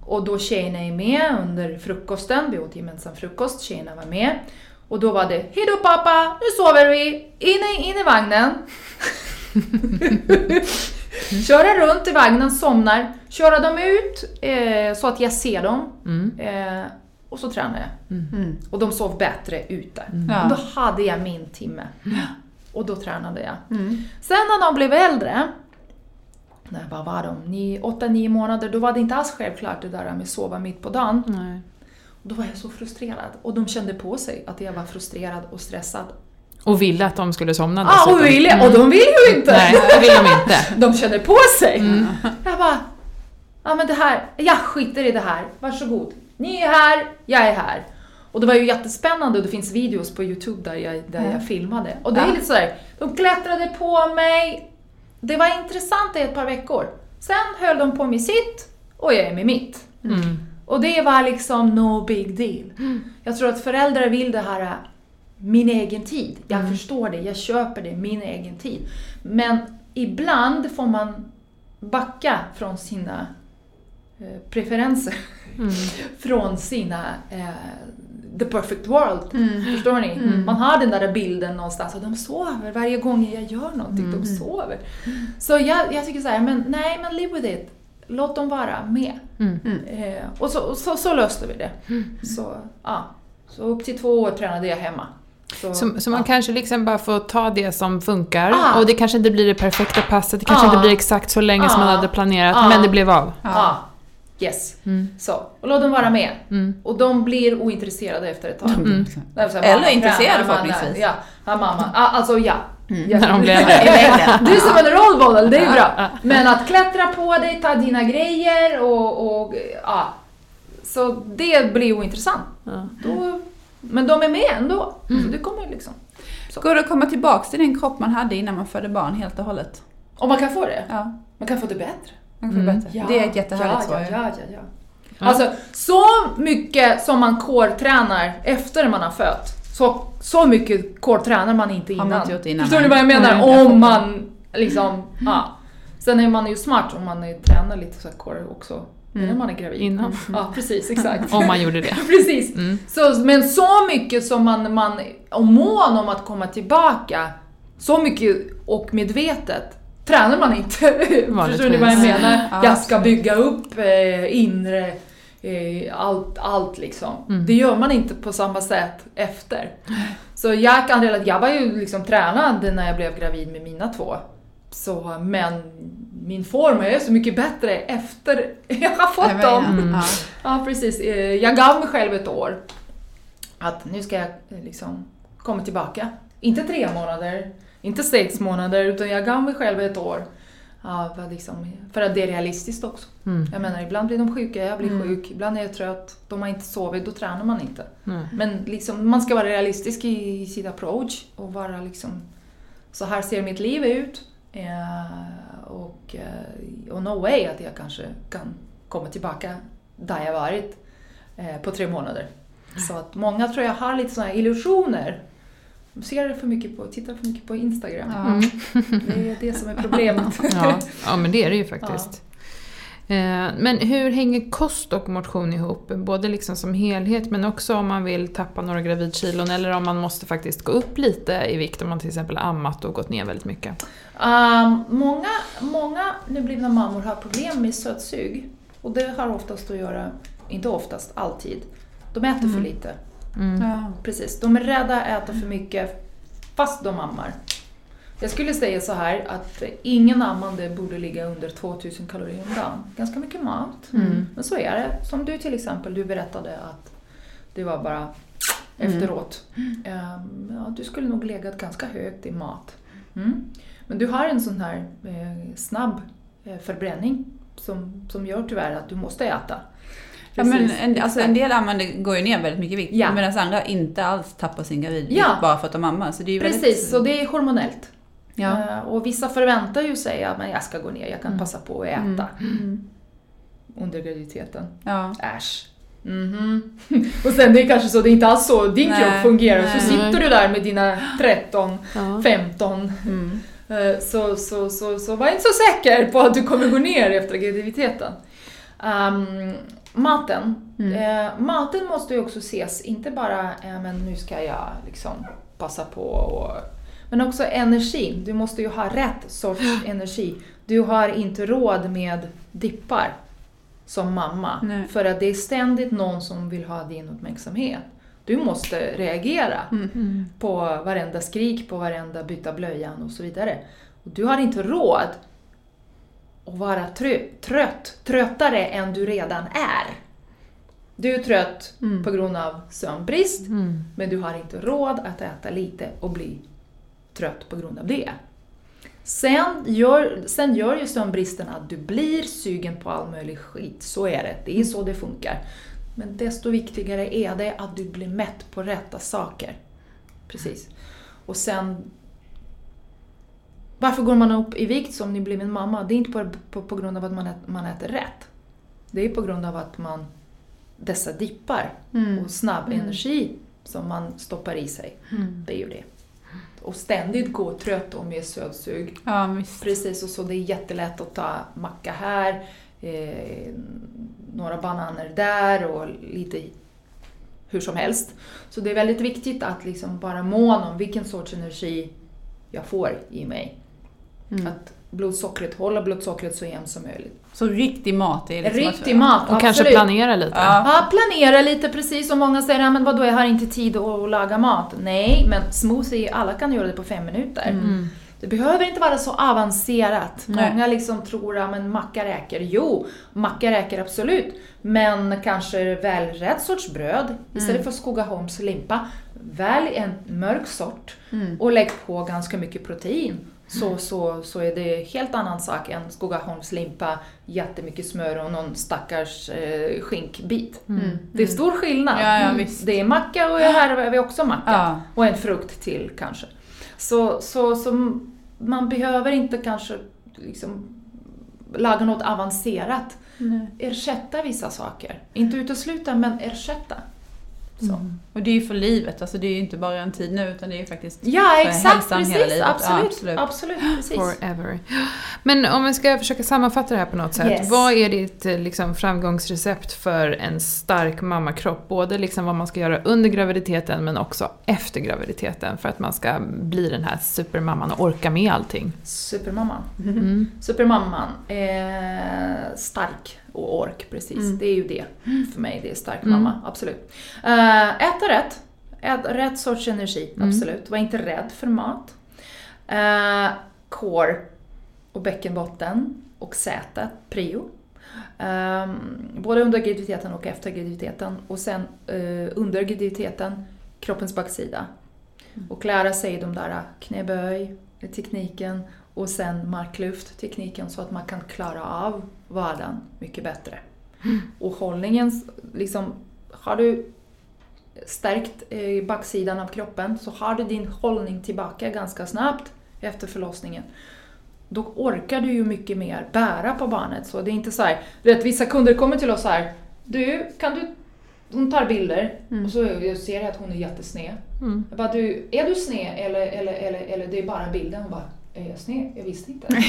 C: och då tjejerna är med under frukosten, vi åt gemensam frukost, tjejerna var med. Och då var det Hejdå pappa, nu sover vi! In i, in i vagnen. Köra runt i vagnen, somnar, köra dem ut eh, så att jag ser dem.
A: Mm.
C: Eh, och så tränar jag.
B: Mm.
C: Och de sov bättre ute.
B: Ja.
C: Då hade jag min timme. Och då tränade jag.
B: Mm.
C: Sen när de blev äldre, när vad var de? Ni- Åtta, nio månader, då var det inte alls självklart det där med att sova mitt på dagen.
A: Nej.
C: Och då var jag så frustrerad. Och de kände på sig att jag var frustrerad och stressad.
A: Och ville att de skulle somna
C: Ah, och, ville, och de vill ju inte!
A: Nej, det vill de inte.
C: De känner på sig!
A: Mm.
C: Jag bara, ja men det här, jag skiter i det här, varsågod. Ni är här, jag är här. Och det var ju jättespännande och det finns videos på Youtube där jag, där jag filmade. Och det är
B: Ja.
C: lite sådär, de klättrade på mig. Det var intressant i ett par veckor. Sen höll de på med sitt och jag är med mitt.
A: Mm.
C: Och det var liksom no big deal. Jag tror att föräldrar vill det här, min egen tid. Jag förstår det, jag köper det, min egen tid. Men ibland får man backa från sina preferenser.
A: Mm.
C: Från sina eh, the perfect world.
B: Mm.
C: Förstår ni? Man har den där bilden någonstans och de sover varje gång jag gör någonting.
A: Mm.
C: De sover. Så jag, jag tycker så här, men nej men live with it. Låt dem vara med.
A: Mm.
C: Eh, och så, så, så löste vi det. Så, ja. så upp till två år tränade jag hemma. Så,
A: Så, så man
C: ja.
A: kanske liksom bara får ta det som funkar.
C: Ah.
A: Och det kanske inte blir det perfekta passet, det kanske
C: Ah.
A: inte blir exakt så länge som man
C: Ah.
A: hade planerat,
C: Ah.
A: men det blev av.
C: Yes.
A: Mm.
C: Så. Och låt dem vara med.
A: Mm.
C: Och de blir ointresserade efter ett tag.
A: Mm.
C: Så här,
B: Eller intresserade förhoppningsvis.
C: Ja, ja mamma. Ja, alltså ja. ja.
A: När de blir.
C: Du som en rollmodel, det är bra. Men att klättra på dig, ta dina grejer och, och ja. Så det blir ointressant.
A: Ja.
C: Då, men de är med ändå. Så det kommer liksom.
B: Går det att komma tillbaka till den kropp man hade innan man födde barn helt och hållet?
C: Och man kan få det.
B: Ja,
C: Man kan få det bättre.
A: Mm.
B: bättre. Det är ett jättehärligt
C: ja,
B: svar.
C: ja, ja, ja, ja.
A: Ja.
C: Alltså, så mycket som man core-tränar efter man har fött, så, så mycket core-tränar man inte
B: Har
C: innan.
B: man inte gjort innan,
C: Förstår ni vad jag menar?
B: Jag
C: om man liksom, ja. Sen är man ju smart om man är- tränar lite så här core också,
B: Mm.
C: innan man är gravid.
A: Innan.
C: Ja, precis, exakt.
A: Om man gjorde det.
C: Precis.
A: Mm.
C: Så, men så mycket som man, man är mån om att komma tillbaka, så mycket och medvetet tränar man inte. Förstår ni vad jag menar?
B: Ja,
C: jag ska bygga upp eh, inre, eh, allt, allt liksom.
A: Mm.
C: Det gör man inte på samma sätt efter. Så jag kan relatera, jag var ju liksom tränad när jag blev gravid med mina två. Så, men min form är så mycket bättre efter jag har fått
B: Jag
C: dem.
A: Mm.
B: Ja.
C: Ja, precis. Eh, Jag gav mig själv ett år. Att nu ska jag eh, liksom komma tillbaka. Inte tre månader, inte sex månader, utan jag gav mig själv ett år. För, liksom, för att det är realistiskt också.
A: Mm.
C: Jag menar, ibland blir de sjuka, jag blir
B: Mm.
C: sjuk, ibland är jag trött, de har inte sovit, då tränar man inte.
A: Nej.
C: Men liksom, man ska vara realistisk i sin approach och vara liksom, så här ser mitt liv ut. Eh, och, eh, och no way att jag kanske kan komma tillbaka där jag varit eh, på tre månader. Så att många tror jag har lite sådana illusioner. Ser för mycket på, tittar för mycket på Instagram.
B: Ja.
A: Mm.
C: Det är det som är problemet.
A: Ja. ja, men det är det ju faktiskt. Eh, Men hur hänger kost och motion ihop? Både liksom som helhet men också om man vill tappa några gravidkilon eller om man måste faktiskt gå upp lite i vikt om man till exempel ammat och gått ner väldigt mycket.
C: Um, många, många nyblivna mammor har problem med sötsug. Och det har oftast att göra, inte oftast, alltid. De äter för lite.
A: Mm.
B: Ja.
C: Precis, de är rädda att äta för mycket fast de ammar. Jag skulle säga så här att ingen ammande borde ligga under 2000 kalorier om dagen. Ganska mycket mat.
A: Mm.
C: Men så är det. Som du till exempel, du berättade att det var bara efteråt. Ehm, ja, du skulle nog legat ganska högt i mat. Mm. Men du har en sån här eh, snabb eh, förbränning som, som gör tyvärr att du måste äta.
B: Ja, men en, alltså en del ammande går ju ner väldigt mycket vikt.
C: Ja.
B: Medan andra inte alls tappar sin gravidvikt
C: Ja.
B: bara för att de ammar. Så det är
C: Precis,
B: väldigt...
C: så det är hormonellt.
B: Ja.
C: Eh, Och vissa förväntar ju sig att jag ska gå ner, jag kan passa på att äta
B: Mm.
C: under graviditeten.
B: Ja.
C: Äsch. Mhm. Och sen det är kanske så, det är inte alls så din
B: Nej,
C: kropp fungerar.
B: nej.
C: Så sitter du där med dina 13,
A: Ja.
C: 15.
B: Mm.
C: eh, Så, så, så, så var inte så säker på att du kommer gå ner efter graviditeten. Ehm, maten.
B: Mm.
C: Eh, maten måste ju också ses, inte bara eh, men nu ska jag liksom passa på och men också energi. Du måste ju ha rätt sorts energi. Du har inte råd med dippar som mamma.
B: Nej.
C: För att det är ständigt någon som vill ha din uppmärksamhet. Du måste reagera
A: Mm.
C: på varenda skrik, på varenda byta blöjan och så vidare. Du har inte råd att vara trö- trött, tröttare än du redan är. Du är trött
B: Mm.
C: på grund av sömnbrist,
A: Mm.
C: men du har inte råd att äta lite och bli trött på grund av det. Sen gör, sen gör ju sömnbristen att du blir sugen på all möjlig skit, så är det. Det är så det funkar. Men desto viktigare är det att du blir mätt på rätta saker. Precis. Och sen... Varför går man upp i vikt som ni blir min mamma? Det är inte på, på, på grund av att man äter, man äter rätt. Det är på grund av att man... Dessa dippar
B: Mm.
C: och snabb energi som man stoppar i sig.
B: Mm.
C: Det är ju det. Och ständigt gå trött och med sötsug.
B: Ja, visst.
C: Precis, och så det är jättelätt att ta macka här, eh, några bananer där och lite hur som helst. Så det är väldigt viktigt att liksom bara måna om vilken sorts energi jag får i mig.
B: Mm.
C: Att blodsockret, hålla blodsockret så jämnt som möjligt.
B: Så riktig mat är liksom
C: Riktig mat,
A: Och kanske
C: absolut.
A: planera lite.
B: Ja.
C: Ja, planera lite precis som många säger, ja, men vadå jag har inte tid att laga mat. Nej, men smoothie, alla kan göra det på fem minuter.
A: Mm.
C: Det behöver inte vara så avancerat.
B: Nej.
C: Många liksom tror att men macka räcker. Jo, macka räcker absolut. Men kanske väl rätt sorts bröd istället för Skogaholms limpa. Välj en mörk sort
B: Mm.
C: och lägg på ganska mycket protein. Så, så, så är det helt annan sak än Skogaholms limpa, jättemycket smör och någon stackars eh, skinkbit.
B: Mm.
C: Det är stor skillnad.
B: Ja, ja, visst.
C: Det är macka och här har vi också macka.
B: Ja.
C: Och en frukt till kanske. Så, så, så man behöver inte kanske liksom laga något avancerat.
B: Nej.
C: Ersätta vissa saker. Inte utesluta, men ersätta. Så.
B: Och det är ju för livet, alltså det är ju inte bara en tid nu utan det är ju faktiskt
C: Ja,
B: för
C: exakt.
B: hälsan
C: Precis.
B: hela livet.
C: Absolut.
B: Ja, absolut.
C: absolut. precis.
A: Forever. Men om vi ska försöka sammanfatta det här på något sätt.
C: Yes.
A: Vad är ditt eh, liksom, framgångsrecept för en stark mammakropp? Både liksom vad man ska göra under graviditeten men också efter graviditeten för att man ska bli den här supermamman och orka med allting.
C: Supermamman.
A: Mm.
C: Supermamman. Eh, stark och ork, precis.
A: Mm.
C: Det är ju det för mig. Det är stark
A: Mm.
C: mamma, absolut. Eh, äta rätt. Ät rätt sorts energi,
A: Mm.
C: absolut. Var inte rädd för mat. Eh, core och bäckenbotten och sätet, prio. Ehm, både under graviditeten och efter graviditeten. Och sen eh, under graviditeten, kroppens baksida. Och lära sig de där knäböj, tekniken och sen marklyft, tekniken så att man kan klara av vardagen mycket bättre. Och hållningen, liksom, har du stärkt eh, baksidan av kroppen så har du din hållning tillbaka ganska snabbt efter förlossningen. Då orkar du ju mycket mer bära på barnet. Så det är inte så här, du vet, vissa kunder kommer till oss så här, du, kan du hon tar bilder och så jag ser jag att hon är jättesned.
A: Mm.
C: Jag bara, du, är du sned eller, eller, eller, eller det är bara bilden? Hon bara, är jag sned? Jag visste inte.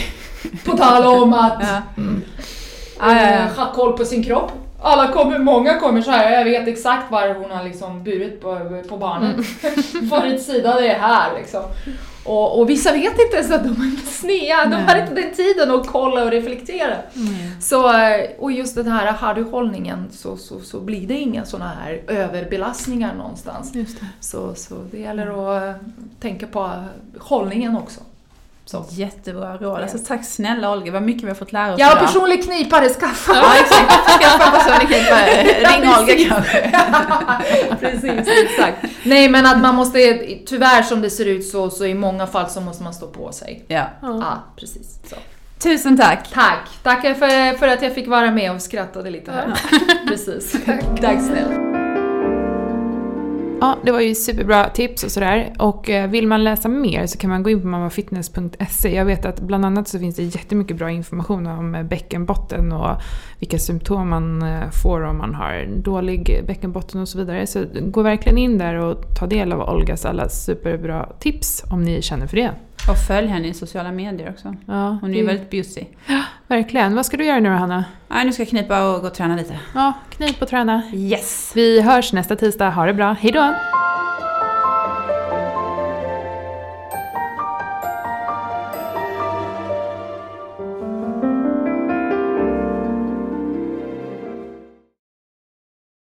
C: på tal om att
B: Ja.
C: eh,
B: ja, ja.
C: ha koll på sin kropp. Alla kommer, många kommer så här, jag vet exakt var hon har liksom burit på, på barnet. Varit sida det är här liksom. Och, och vissa vet inte ens att de är sneda, de har inte den tiden att kolla och reflektera. Så, eh, och just den här, har du hållningen så, så, så blir det inga sådana här överbelastningar någonstans.
A: Just det.
C: Så, så det gäller att eh, tänka på hållningen också. Så.
B: Jättebra råd. Alltså, tack snälla Olga, vad mycket vi har fått lära oss
C: Jag har
B: idag.
C: personlig knipare, skaffa!
B: Ja, exakt. Skaffa personlig knipare. Ring Olga kanske.
C: Precis, exakt. Nej men att man måste, tyvärr som det ser ut så, så i många fall så måste man stå på sig.
B: Ja.
C: Ja,
A: Ja.
C: precis. Så.
B: Tusen tack!
C: Tack! Tackar för, för att jag fick vara med och skrattade lite här. Precis.
B: Tack snälla.
A: Ja, det var ju superbra tips och sådär. Och eh, vill man läsa mer så kan man gå in på mammafitness.se. Jag vet att bland annat så finns det jättemycket bra information om eh, bäckenbotten och vilka symptom man eh, får om man har dålig bäckenbotten och så vidare. Så gå verkligen in där och ta del av Olgas alla superbra tips om ni känner för det.
B: Och följ henne i sociala medier också.
A: Ja,
B: Hon är ju väldigt bjussig.
A: Verkligen. Vad ska du göra nu då, Hanna?
B: Nej, nu ska jag knipa och gå och träna lite.
A: Ja, knip och träna.
B: Yes!
A: Vi hörs nästa tisdag. Ha det bra. Hejdå!